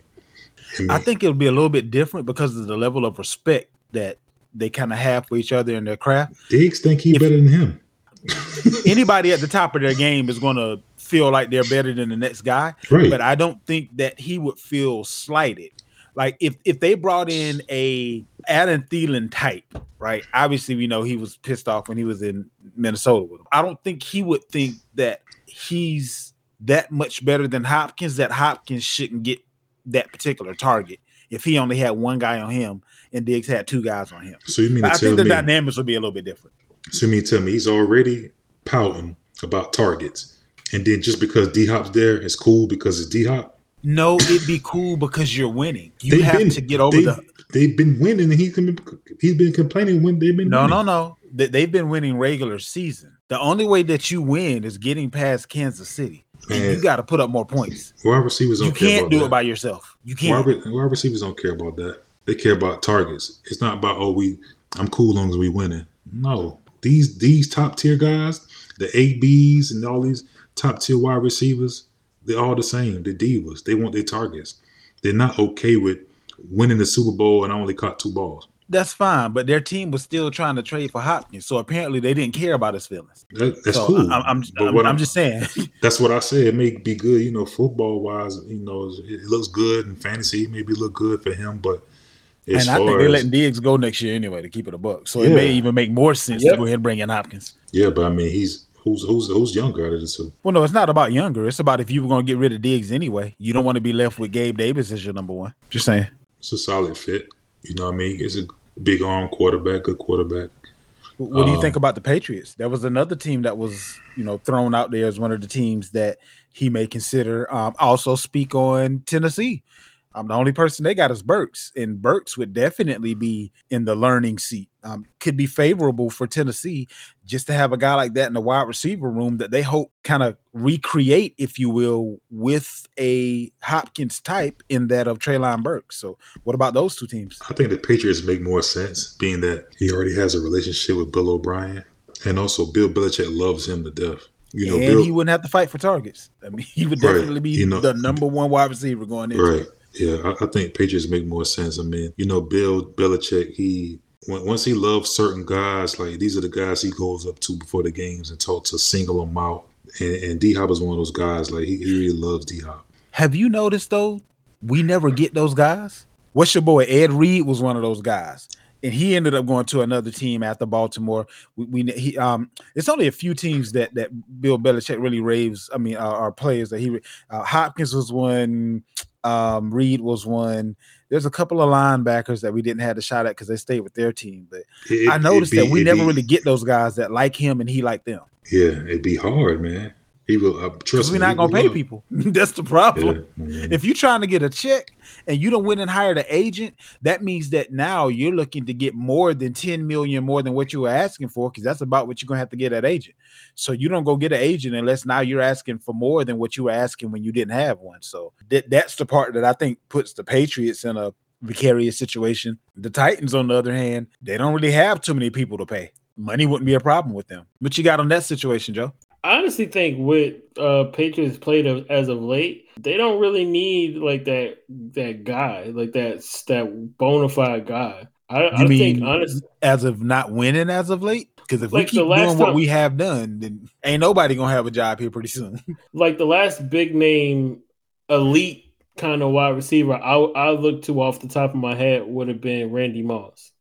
I, mean, I think it'll be a little bit different because of the level of respect that they kind of have for each other in their craft. Diggs think he if- better than him. Anybody at the top of their game is going to feel like they're better than the next guy. Right. but I don't think that he would feel slighted. Like if if they brought in a Adam Thielen type, right? Obviously, we know he was pissed off when he was in Minnesota with him. I don't think he would think that he's that much better than Hopkins. That Hopkins shouldn't get that particular target if he only had one guy on him and Diggs had two guys on him. so you mean to tell me? I think the me? dynamics would be a little bit different. So you mean to tell me he's already pouting about targets, and then just because D Hop's there, it's cool because it's D Hop. No, it'd be cool because you're winning. You have to get over they, the They've been winning, and he's been he's been complaining when they've been No, winning. no, no. They, they've been winning regular season. The only way that you win is getting past Kansas City. And Man. you got to put up more points. Wide receivers don't You care can't do that. it by yourself. You can't. re- wide receivers don't care about that. They care about targets. It's not about oh we I'm cool as long as we winning. No, these these top tier guys, the ABs and all these top tier wide receivers, they're all the same. They're divas. They want their targets. They're not okay with winning the Super Bowl and I only caught two balls. That's fine. But their team was still trying to trade for Hopkins. So apparently they didn't care about his feelings. That, that's so cool. I, am But I'm, what I'm just saying. That's what I say. It may be good, you know, football wise. You know, it looks good in fantasy. Maybe look good for him, but as and I think they're letting Diggs go next year anyway to keep it a buck. So it may even make more sense Yep. to go ahead and bring in Hopkins. yeah, but I mean, he's who's who's who's younger out of the two. Well, no, it's not about younger. It's about if you were going to get rid of Diggs anyway. You don't want to be left with Gabe Davis as your number one. Just saying. It's a solid fit. You know what I mean? It's a Big arm quarterback, good quarterback. What do you Um, think about the Patriots? That was another team that was, you know, thrown out there as one of the teams that he may consider. Um, also speak on Tennessee. Um, the only person they got is Burks, and Burks would definitely be in the learning seat. Um, could be favorable for Tennessee just to have a guy like that in the wide receiver room that they hope kind of recreate, if you will, with a Hopkins type in that of Treylon Burks. So, what about those two teams? I think the Patriots make more sense, being that he already has a relationship with Bill O'Brien, and also Bill Belichick loves him to death. You know, and Bill, he wouldn't have to fight for targets. I mean, he would Right. definitely be You know- the number one wide receiver going into right? it. Yeah, I, I think Patriots make more sense. I mean, you know, Bill Belichick, he once he loves certain guys, like these are the guys he goes up to before the games and talks to single them out. And, and D Hop is one of those guys. Like he, he really loves D Hop. Have you noticed though? We never get those guys. What's your boy Ed Reed was one of those guys, and he ended up going to another team after Baltimore. We, we he um, it's only a few teams that that Bill Belichick really raves. I mean, uh, are players that he uh, Hopkins was one, um, Reed was one. There's a couple of linebackers that we didn't have a shot at because they stayed with their team, but It- I noticed it'd that we never be- really get those guys that like him and he like them. Yeah, it'd be hard, man. He will uh, trust we're not gonna pay people. That's the problem. Yeah, mhm. If you're trying to get a check and you don't went and hire an agent, that means that now you're looking to get more than 10 million more than what you were asking for, because that's about what you're gonna have to get at agent. So you don't go get an agent unless now you're asking for more than what you were asking when you didn't have one. So that, that's the part that I think puts the Patriots in a precarious situation. The Titans, on the other hand, they don't really have too many people to pay. Money wouldn't be a problem with them. What you got on that situation, Joe? I honestly think with uh Patriots played of, as of late, they don't really need like that that guy, like that that bona fide guy. I, I mean think honestly, as of not winning as of late? Because if we Like the keep last doing what time- we have done, then ain't nobody gonna have a job here pretty soon. like the last big name elite kind of wide receiver I I look to off the top of my head would have been Randy Moss.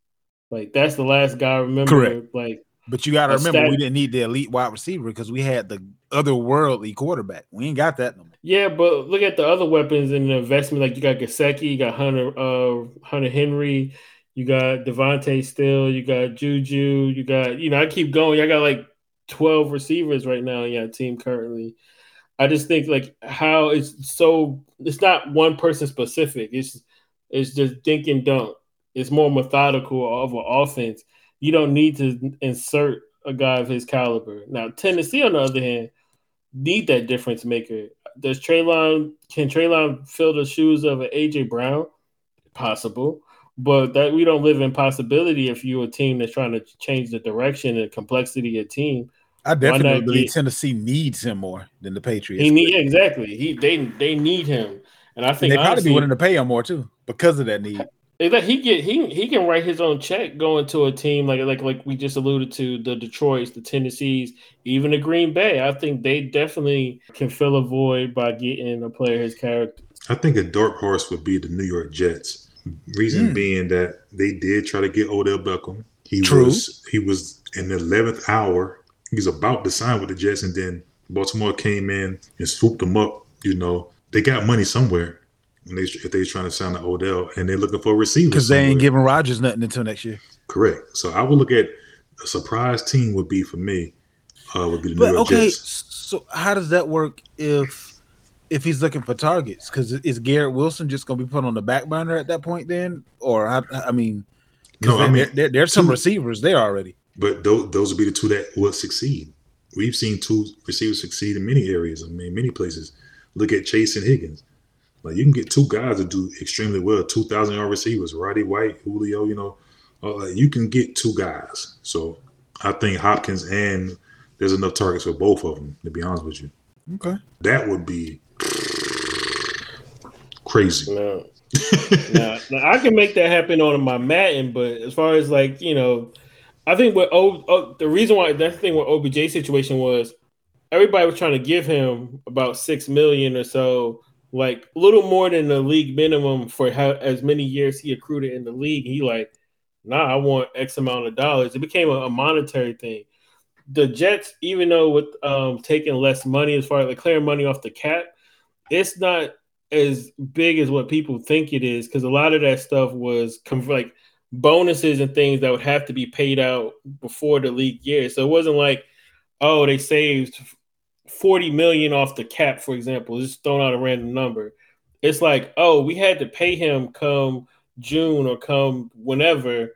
Like that's the last guy I remember. Correct. Like but you got to remember, we didn't need the elite wide receiver because we had the otherworldly quarterback. We ain't got that no more. yeah, but look at the other weapons in the investment. Like you got Gesicki, you got Hunter uh Hunter Henry, you got DeVante Still, you got Juju, you got you know I keep going. I got like twelve receivers right now in your team currently. I just think like how it's so it's not one person specific. It's it's just dink and dunk. It's more methodical of an offense. You don't need to insert a guy of his caliber. Now Tennessee, on the other hand, need that difference maker. Does Treylon can Treylon fill the shoes of an AJ Brown? Possible, but that we don't live in possibility if you're a team that's trying to change the direction and complexity of team. I definitely believe get- Tennessee needs him more than the Patriots. He need exactly. He they they need him, and I and think they probably be willing to pay him more too because of that need. That he get he he can write his own check going to a team like like like we just alluded to the Detroit's, the Tennessees, even the Green Bay. I think they definitely can fill a void by getting a player his character. I think a dark horse would be the New York Jets. Reason Hmm. being that they did try to get Odell Beckham. He True. was he was in the eleventh hour. He was about to sign with the Jets, and then Baltimore came in and swooped him up. You know, they got money somewhere. And they if they're trying to sign to Odell, and they're looking for receivers Because they ain't giving Rodgers nothing until next year. correct. So I would look at a surprise team would be for me. Uh, would be the New But York okay, Jets. so how does that work if if he's looking for targets? Because is Garrett Wilson just going to be put on the back burner at that point then? Or I, I mean, No, I mean there, there's some two- receivers there already. But those, those would be the two that will succeed. We've seen two receivers succeed in many areas. I mean, many places. Look at Chase and Higgins. Like you can get two guys that do extremely well, two thousand yard receivers, Roddy White, Julio. You know, uh, like, you can get two guys. So I think Hopkins and there's enough targets for both of them. To be honest with you, Okay. that would be crazy. No. now, now I can make that happen on my Madden, but as far as like you know, I think what o, o, the reason why that's the thing with OBJ situation was everybody was trying to give him about six million or so, like a little more than the league minimum for how as many years he accrued it in the league. He like, nah, I want X amount of dollars. It became a, a monetary thing. The Jets, even though with um taking less money as far as like clearing money off the cap, it's not as big as what people think it is because a lot of that stuff was like bonuses and things that would have to be paid out before the league year. So it wasn't like, oh, they saved 40 million off the cap, for example, just throwing out a random number. It's like, oh, we had to pay him come June or come whenever.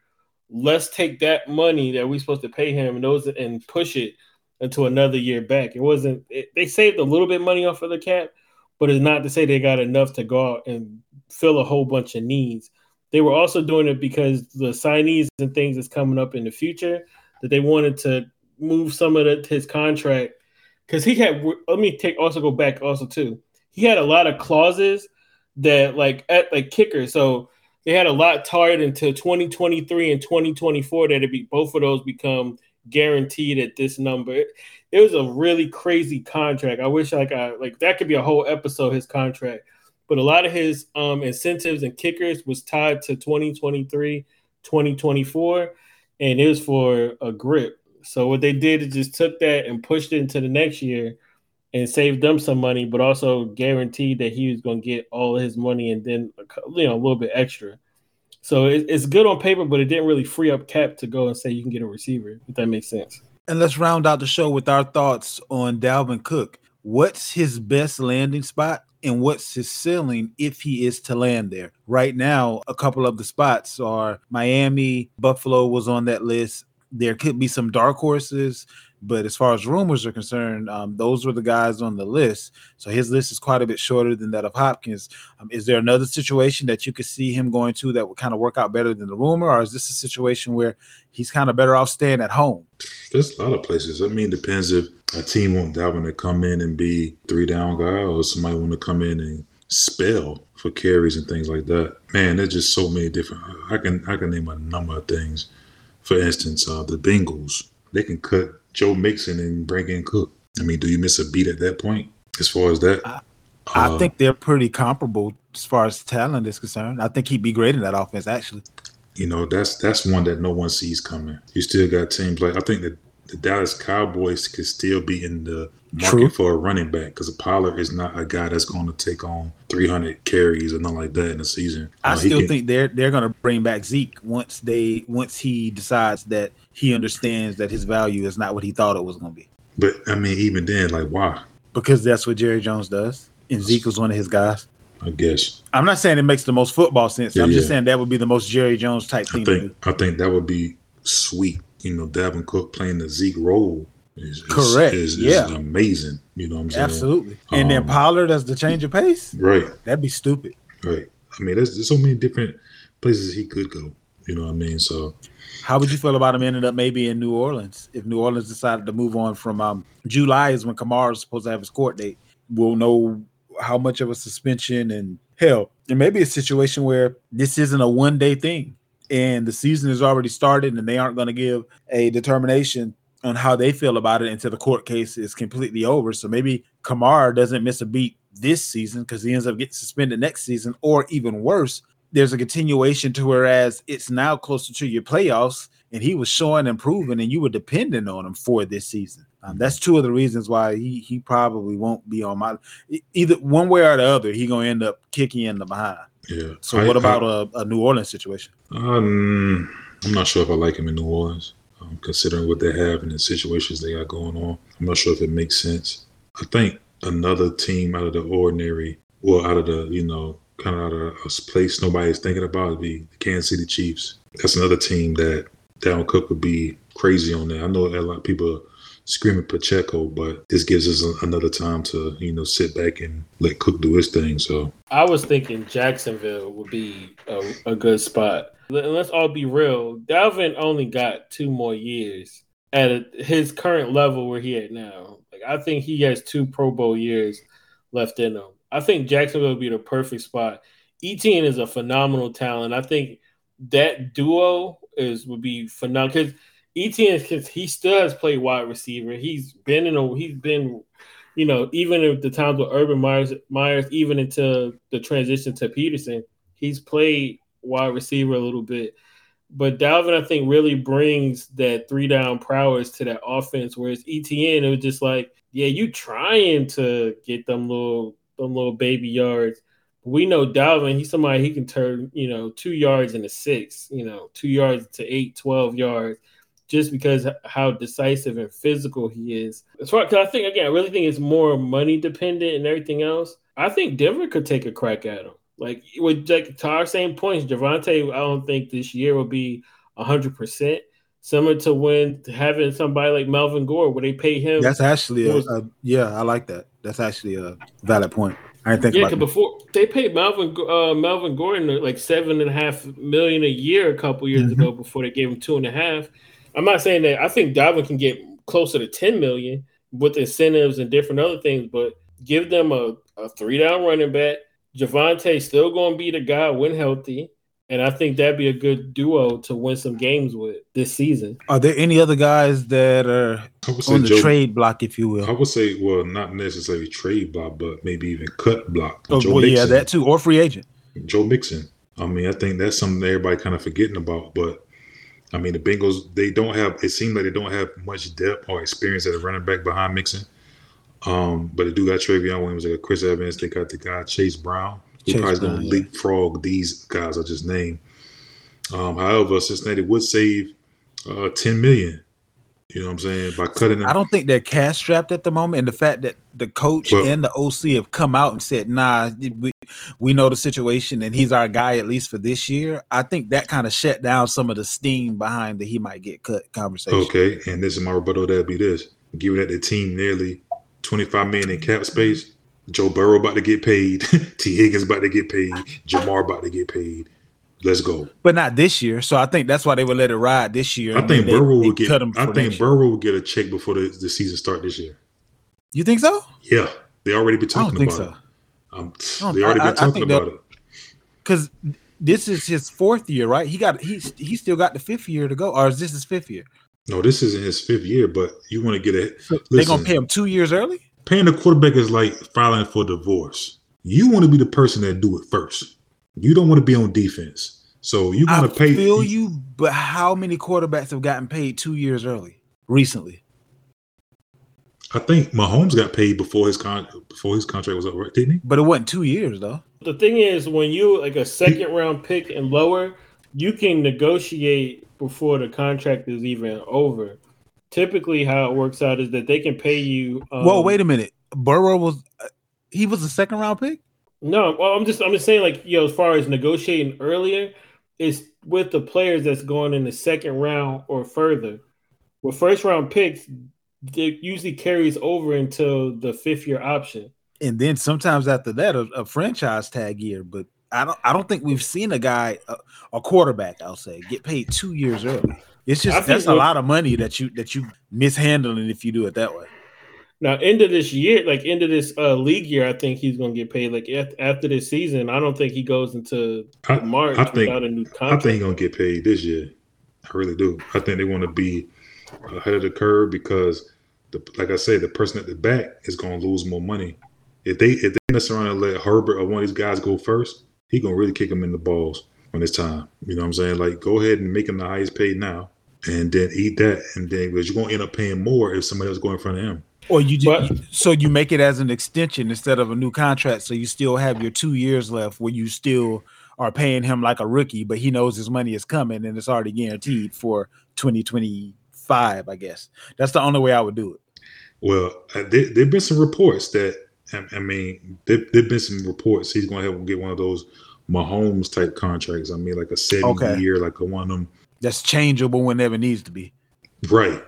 Let's take that money that we're supposed to pay him and those and push it into another year back. It wasn't it, they saved a little bit money off of the cap, but it's not to say they got enough to go out and fill a whole bunch of needs. They were also doing it because the signees and things that's coming up in the future that they wanted to move some of the, his contract because he had. Let me take also go back also too. He had a lot of clauses that like at like kicker. So they had a lot tied into 2023 and 2024 that it be both of those become guaranteed at this number. It, it was a really crazy contract. I wish like I like that could be a whole episode his contract. But a lot of his um incentives and kickers was tied to 2023, 2024 and it was for a grip. So what they did is just took that and pushed it into the next year and saved them some money, but also guaranteed that he was going to get all his money and then you know a little bit extra. So it, it's good on paper, but it didn't really free up cap to go and say you can get a receiver. If that makes sense. And let's round out the show with our thoughts on Dalvin Cook. What's his best landing spot? and what's his ceiling if he is to land there. Right now, a couple of the spots are Miami, Buffalo was on that list. There could be some dark horses. But as far as rumors are concerned, um, those were the guys on the list. So his list is quite a bit shorter than that of Hopkins. Um, is there another situation that you could see him going to that would kind of work out better than the rumor, or is this a situation where he's kind of better off staying at home? There's a lot of places. I mean, depends if a team want Dalvin to come in and be three down guy, or somebody want to come in and spell for carries and things like that. Man, there's just so many different. I can I can name a number of things. For instance, uh, the Bengals they can cut Joe Mixon and bring in Cook. I mean, do you miss a beat at that point as far as that? I, I uh, think they're pretty comparable as far as talent is concerned. I think he'd be great in that offense, actually. You know, that's that's one that no one sees coming. You still got teams like I think that the Dallas Cowboys could still be in the market True. for a running back because Pollard is not a guy that's going to take on 300 carries or nothing like that in a season. I uh, still can, think they're they're going to bring back Zeke once they once he decides that he understands that his value is not what he thought it was going to be. But I mean, even then, like, why? Because that's what Jerry Jones does, and Zeke was one of his guys. I guess. I'm not saying it makes the most football sense. Yeah, I'm just saying that would be the most Jerry Jones type thing. I think I think that would be sweet. You know, Cook playing the Zeke role is, correct. Is, is, yeah, is amazing. You know what I'm saying? Absolutely. And um, then Pollard as the change of pace. Right. That'd be stupid. Right. I mean, there's, there's so many different places he could go. You know what I mean? So how would you feel about him ending up maybe in New Orleans if New Orleans decided to move on from um, July is when Kamara is supposed to have his court date. We'll know how much of a suspension and hell, there may be a situation where this isn't a one day thing and the season has already started and they aren't going to give a determination on how they feel about it until the court case is completely over. So maybe Kamara doesn't miss a beat this season because he ends up getting suspended next season, or even worse, there's a continuation to whereas it's now closer to your playoffs and he was showing and proving and you were depending on him for this season. Um, that's two of the reasons why he he probably won't be on my either one way or the other. He gonna end up kicking in the behind. Yeah. So I, what about I, a, a, New Orleans situation? Um, I'm not sure if I like him in New Orleans, um, considering what they have and the situations they got going on. I'm not sure if it makes sense. I think another team out of the ordinary, well, out of the you know kind of out of a place nobody's thinking about would be the Kansas City Chiefs. That's another team that Dalvin Cook would be crazy on there. I know a lot of people screaming Pacheco, but this gives us a, another time to you know sit back and let Cook do his thing. So I was thinking Jacksonville would be a, a good spot. Let's all be real. Dalvin only got two more years at a, his current level where he at now. Like I think he has two Pro Bowl years left in him. I think Jacksonville would be the perfect spot. Etienne is a phenomenal talent. I think that duo is would be phenomenal because Etienne because he still has played wide receiver. He's been in a he's been, you know, even at the times with Urban Myers Myers, even into the transition to Pederson, he's played wide receiver a little bit. But Dalvin, I think, really brings that three down prowess to that offense. Whereas Etienne, it was just like, yeah, you trying to get them little them little baby yards, We know Dalvin, he's somebody he can turn, you know, two yards into six, you know, two yards to eight, 12 yards, just because how decisive and physical he is. As far because I think again, I really think it's more money dependent and everything else. I think Denver could take a crack at him. Like with like to our same points, Javonte, I don't think this year will be hundred percent. Similar to when having somebody like Melvin Gore, where they pay him. That's actually a, a yeah, I like that. That's actually a valid point. I didn't think yeah, about because before they paid Melvin uh, Melvin Gordon like seven and a half million a year a couple years Mhm. ago before they gave him two and a half. I'm not saying that I think Dalvin can get closer to 10 million with incentives and different other things, but give them a, a three down running back. Javonte still going to be the guy when healthy. And I think that'd be a good duo to win some games with this season. Are there any other guys that are I would say on the Joe. trade block, if you will? I would say, well, not necessarily trade block, but maybe even cut block. Oh, Joe well, yeah, that too, or free agent. Joe Mixon. I mean, I think that's something that everybody kind of forgetting about. But I mean, the Bengals they don't have. It seems like they don't have much depth or experience at a running back behind Mixon. Um, but they do got Trayveon Williams, they got Chris Evans, they got the guy Chase Brown, who Chase probably going to yeah. leapfrog these guys I just named. Um, however, Cincinnati would save uh, ten million. You know what I'm saying by cutting them. I don't think they're cash strapped at the moment, and the fact that the coach Well- and the OC have come out and said, "Nah, we we know the situation, and he's our guy at least for this year." I think that kind of shut down some of the steam behind the he might get cut conversation. Okay, and this is my rebuttal. That'd be this: giving that the team nearly twenty five million in cap space. Joe Burrow about to get paid. Tee Higgins about to get paid. Ja'Marr about to get paid. Let's go. but not this year. So I think that's why they would let it ride this year. I think they- Burrow will get. I think. Burrow will get a check before the, the season start this year. You think so? Yeah, they already been I don't talking think about so. it. Um, don't- they already I- been talking about it. Because this is his fourth year, right? He got he's he still got the fifth year to go, or is this his fifth year? No, this isn't his fifth year, but you want to get a. They're gonna pay him two years early. Paying a quarterback is like filing for divorce. You want to be the person that do it first. You don't want to be on defense. So you I want to pay. feel you, but how many quarterbacks have gotten paid two years early recently? I think Mahomes got paid before his con before his contract was up, right? Didn't he? But it wasn't two years though. The thing is, when you like a second round pick and lower, you can negotiate before the contract is even over. Typically, how it works out is that they can pay you. Um, Whoa, wait a minute. Burrow was uh, he was a second round pick. No, well, I'm just I'm just saying like you know as far as negotiating earlier, it's with the players that's going in the second round or further. With first round picks, it usually carries over until the fifth year option. and then sometimes after that, a, a franchise tag year. But I don't, I don't think we've seen a guy, a, a quarterback, I'll say, get paid two years early. It's just that's a lot of money that you that you mishandling if you do it that way. Now, end of this year, like end of this uh, league year, I think he's going to get paid. Like af- after this season, I don't think he goes into I, March I think without a new contract. I think he's gonna get paid this year. I really do. I think they want to be ahead of the curve because, the, like I say, the person at the back is gonna lose more money. If they if they mess around and let Herbert or one of these guys go first, he gonna really kick him in the balls when it's time. You know what I'm saying? Like, go ahead and make him the highest paid now, and then eat that, and then because you're gonna end up paying more if somebody else go in front of him. Or you, ju- But- so you make it as an extension instead of a new contract, so you still have your two years left where you still are paying him like a rookie, but he knows his money is coming and it's already guaranteed for 2025. I guess that's the only way I would do it. Well, uh, there there've been some reports that I, I mean, there there've been some reports he's going to have get one of those Mahomes type contracts. I mean, like a seven Okay. year, like a one of them. That's changeable whenever it needs to be. Right.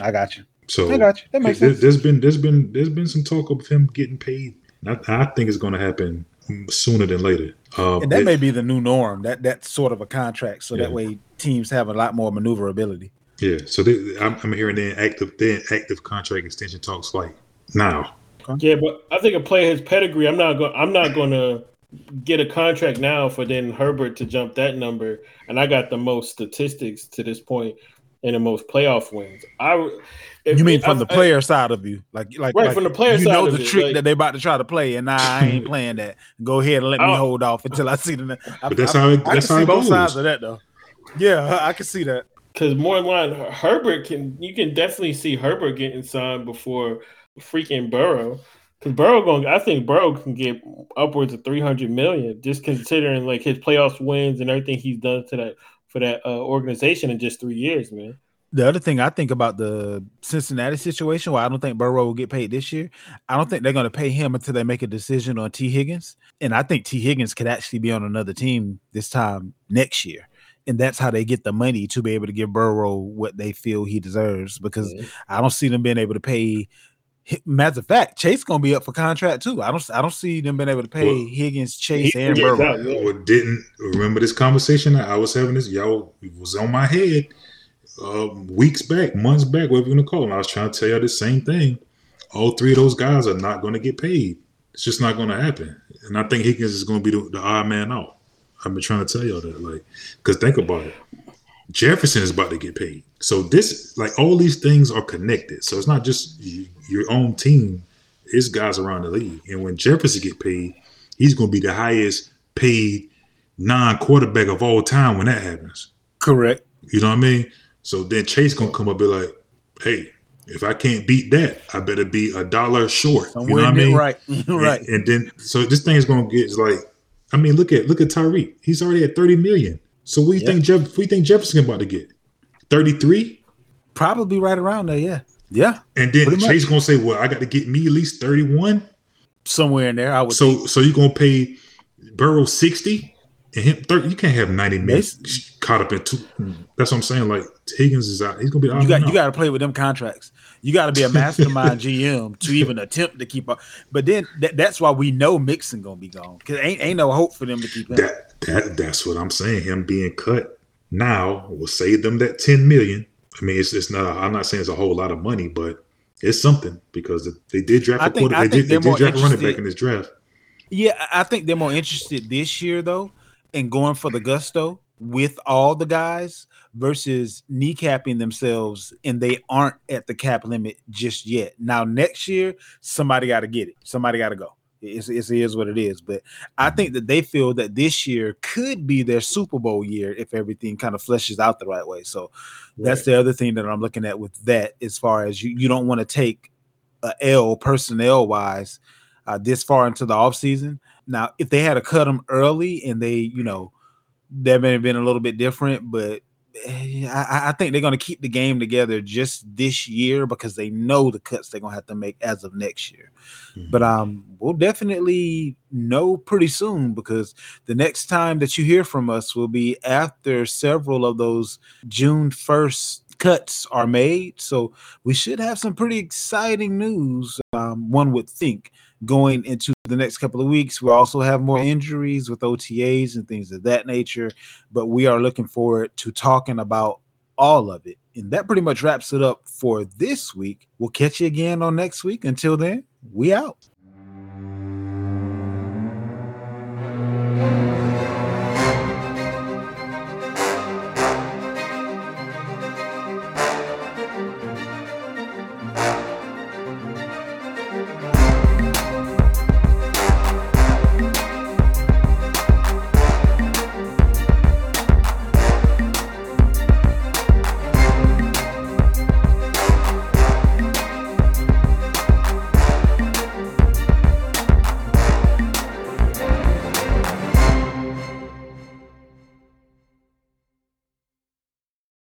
I got you. So I got you. That makes there, sense. has been there's been there's been some talk of him getting paid. And I, I think it's going to happen sooner than later. Uh, And that it- may be the new norm. That that's sort of a contract, so Yeah. that way teams have a lot more maneuverability. yeah. So they, I'm, I'm hearing then active then active contract extension talks like now. Yeah, but I think a player his pedigree. I'm not going. I'm not going to get a contract now for then Herbert to jump that number. And I got the most statistics to this point and the most playoff wins. I. if- You mean from I- the I- player side of you, like like Right, like from the player you side know of the it, trick like- that they about to try to play, and nah, I ain't playing that. Go ahead and let me hold off until I see the. I, But that's I, how it, I that's can how see it both goes. sides of that though. Yeah, I can see that. Because more in line, Herbert can you can definitely see Herbert getting signed before freaking Burrow. Because Burrow going, I think Burrow can get upwards of three hundred million just considering like his playoffs wins and everything he's done to that for that uh, organization in just three years, man. The other thing I think about the Cincinnati situation, why I don't think Burrow will get paid this year, I don't think they're going to pay him until they make a decision on Tee Higgins. And I think Tee Higgins could actually be on another team this time next year. And that's how they get the money to be able to give Burrow what they feel he deserves because mm-hmm. I don't see them being able to pay. Matter of fact, Chase gonna be up for contract too. I don't. I don't see them being able to pay well, Higgins, Chase, and Burrow. Well, didn't remember this conversation I was having. This y'all was on my head uh, weeks back, months back, whatever you want to call them. I was trying to tell y'all the same thing. All three of those guys are not going to get paid. It's just not going to happen. And I think Higgins is going to be the, the odd man out. I've been trying to tell y'all that, like, because think about it. Jefferson is about to get paid. So this, like, all these things are connected. So it's not just you, your own team. It's guys around the league. And when Jefferson get paid, he's going to be the highest paid non-quarterback of all time when that happens. Correct. You know what I mean? So then Chase gonna come up and be like, hey, if I can't beat that, I better be a dollar short. You know what I mean? Right, right. And, and, then so this thing's gonna get like, I mean, look at look at Tyreek. He's already at 30 million. So what do you yeah. think Jeff we think Jefferson about to get? 33? Probably right around there, yeah. Yeah. And then Chase much. gonna say, Well, I got to get me at least 31. Somewhere in there. I would so think. so you're gonna pay Burrow 60? And him 30, you can't have 90 minutes caught up in two. That's what I'm saying. Like Higgins is out. He's gonna be out. You got you got to play with them contracts. You got to be a mastermind GM to even attempt to keep up. But then that, that's why we know Mixon gonna be gone because ain't ain't no hope for them to keep him. That that that's what I'm saying. Him being cut now will save them that 10 million. I mean, it's it's not. I'm not saying it's a whole lot of money, but it's something because they did draft a quarter. They did, they did draft a running back in this draft. Yeah, I think they're more interested this year though in going for the gusto with all the guys versus kneecapping themselves and they aren't at the cap limit just yet. Now next year, somebody got to get it. Somebody got to go. It's, it's, it is what it is. But I think that they feel that this year could be their Super Bowl year if everything kind of fleshes out the right way. So right. that's the other thing that I'm looking at with that as far as you, you don't want to take a L personnel wise uh, this far into the offseason. Now, if they had to cut them early and they, you know, that may have been a little bit different, but eh, I, I think they're going to keep the game together just this year because they know the cuts they're going to have to make as of next year. Mm-hmm. But um, we'll definitely know pretty soon because the next time that you hear from us will be after several of those June 1st cuts are made. So we should have some pretty exciting news, um, one would think, going into the next couple of weeks. We'll also have more injuries with OTAs and things of that nature. But we are looking forward to talking about all of it. And that pretty much wraps it up for this week. We'll catch you again on next week. Until then, we out.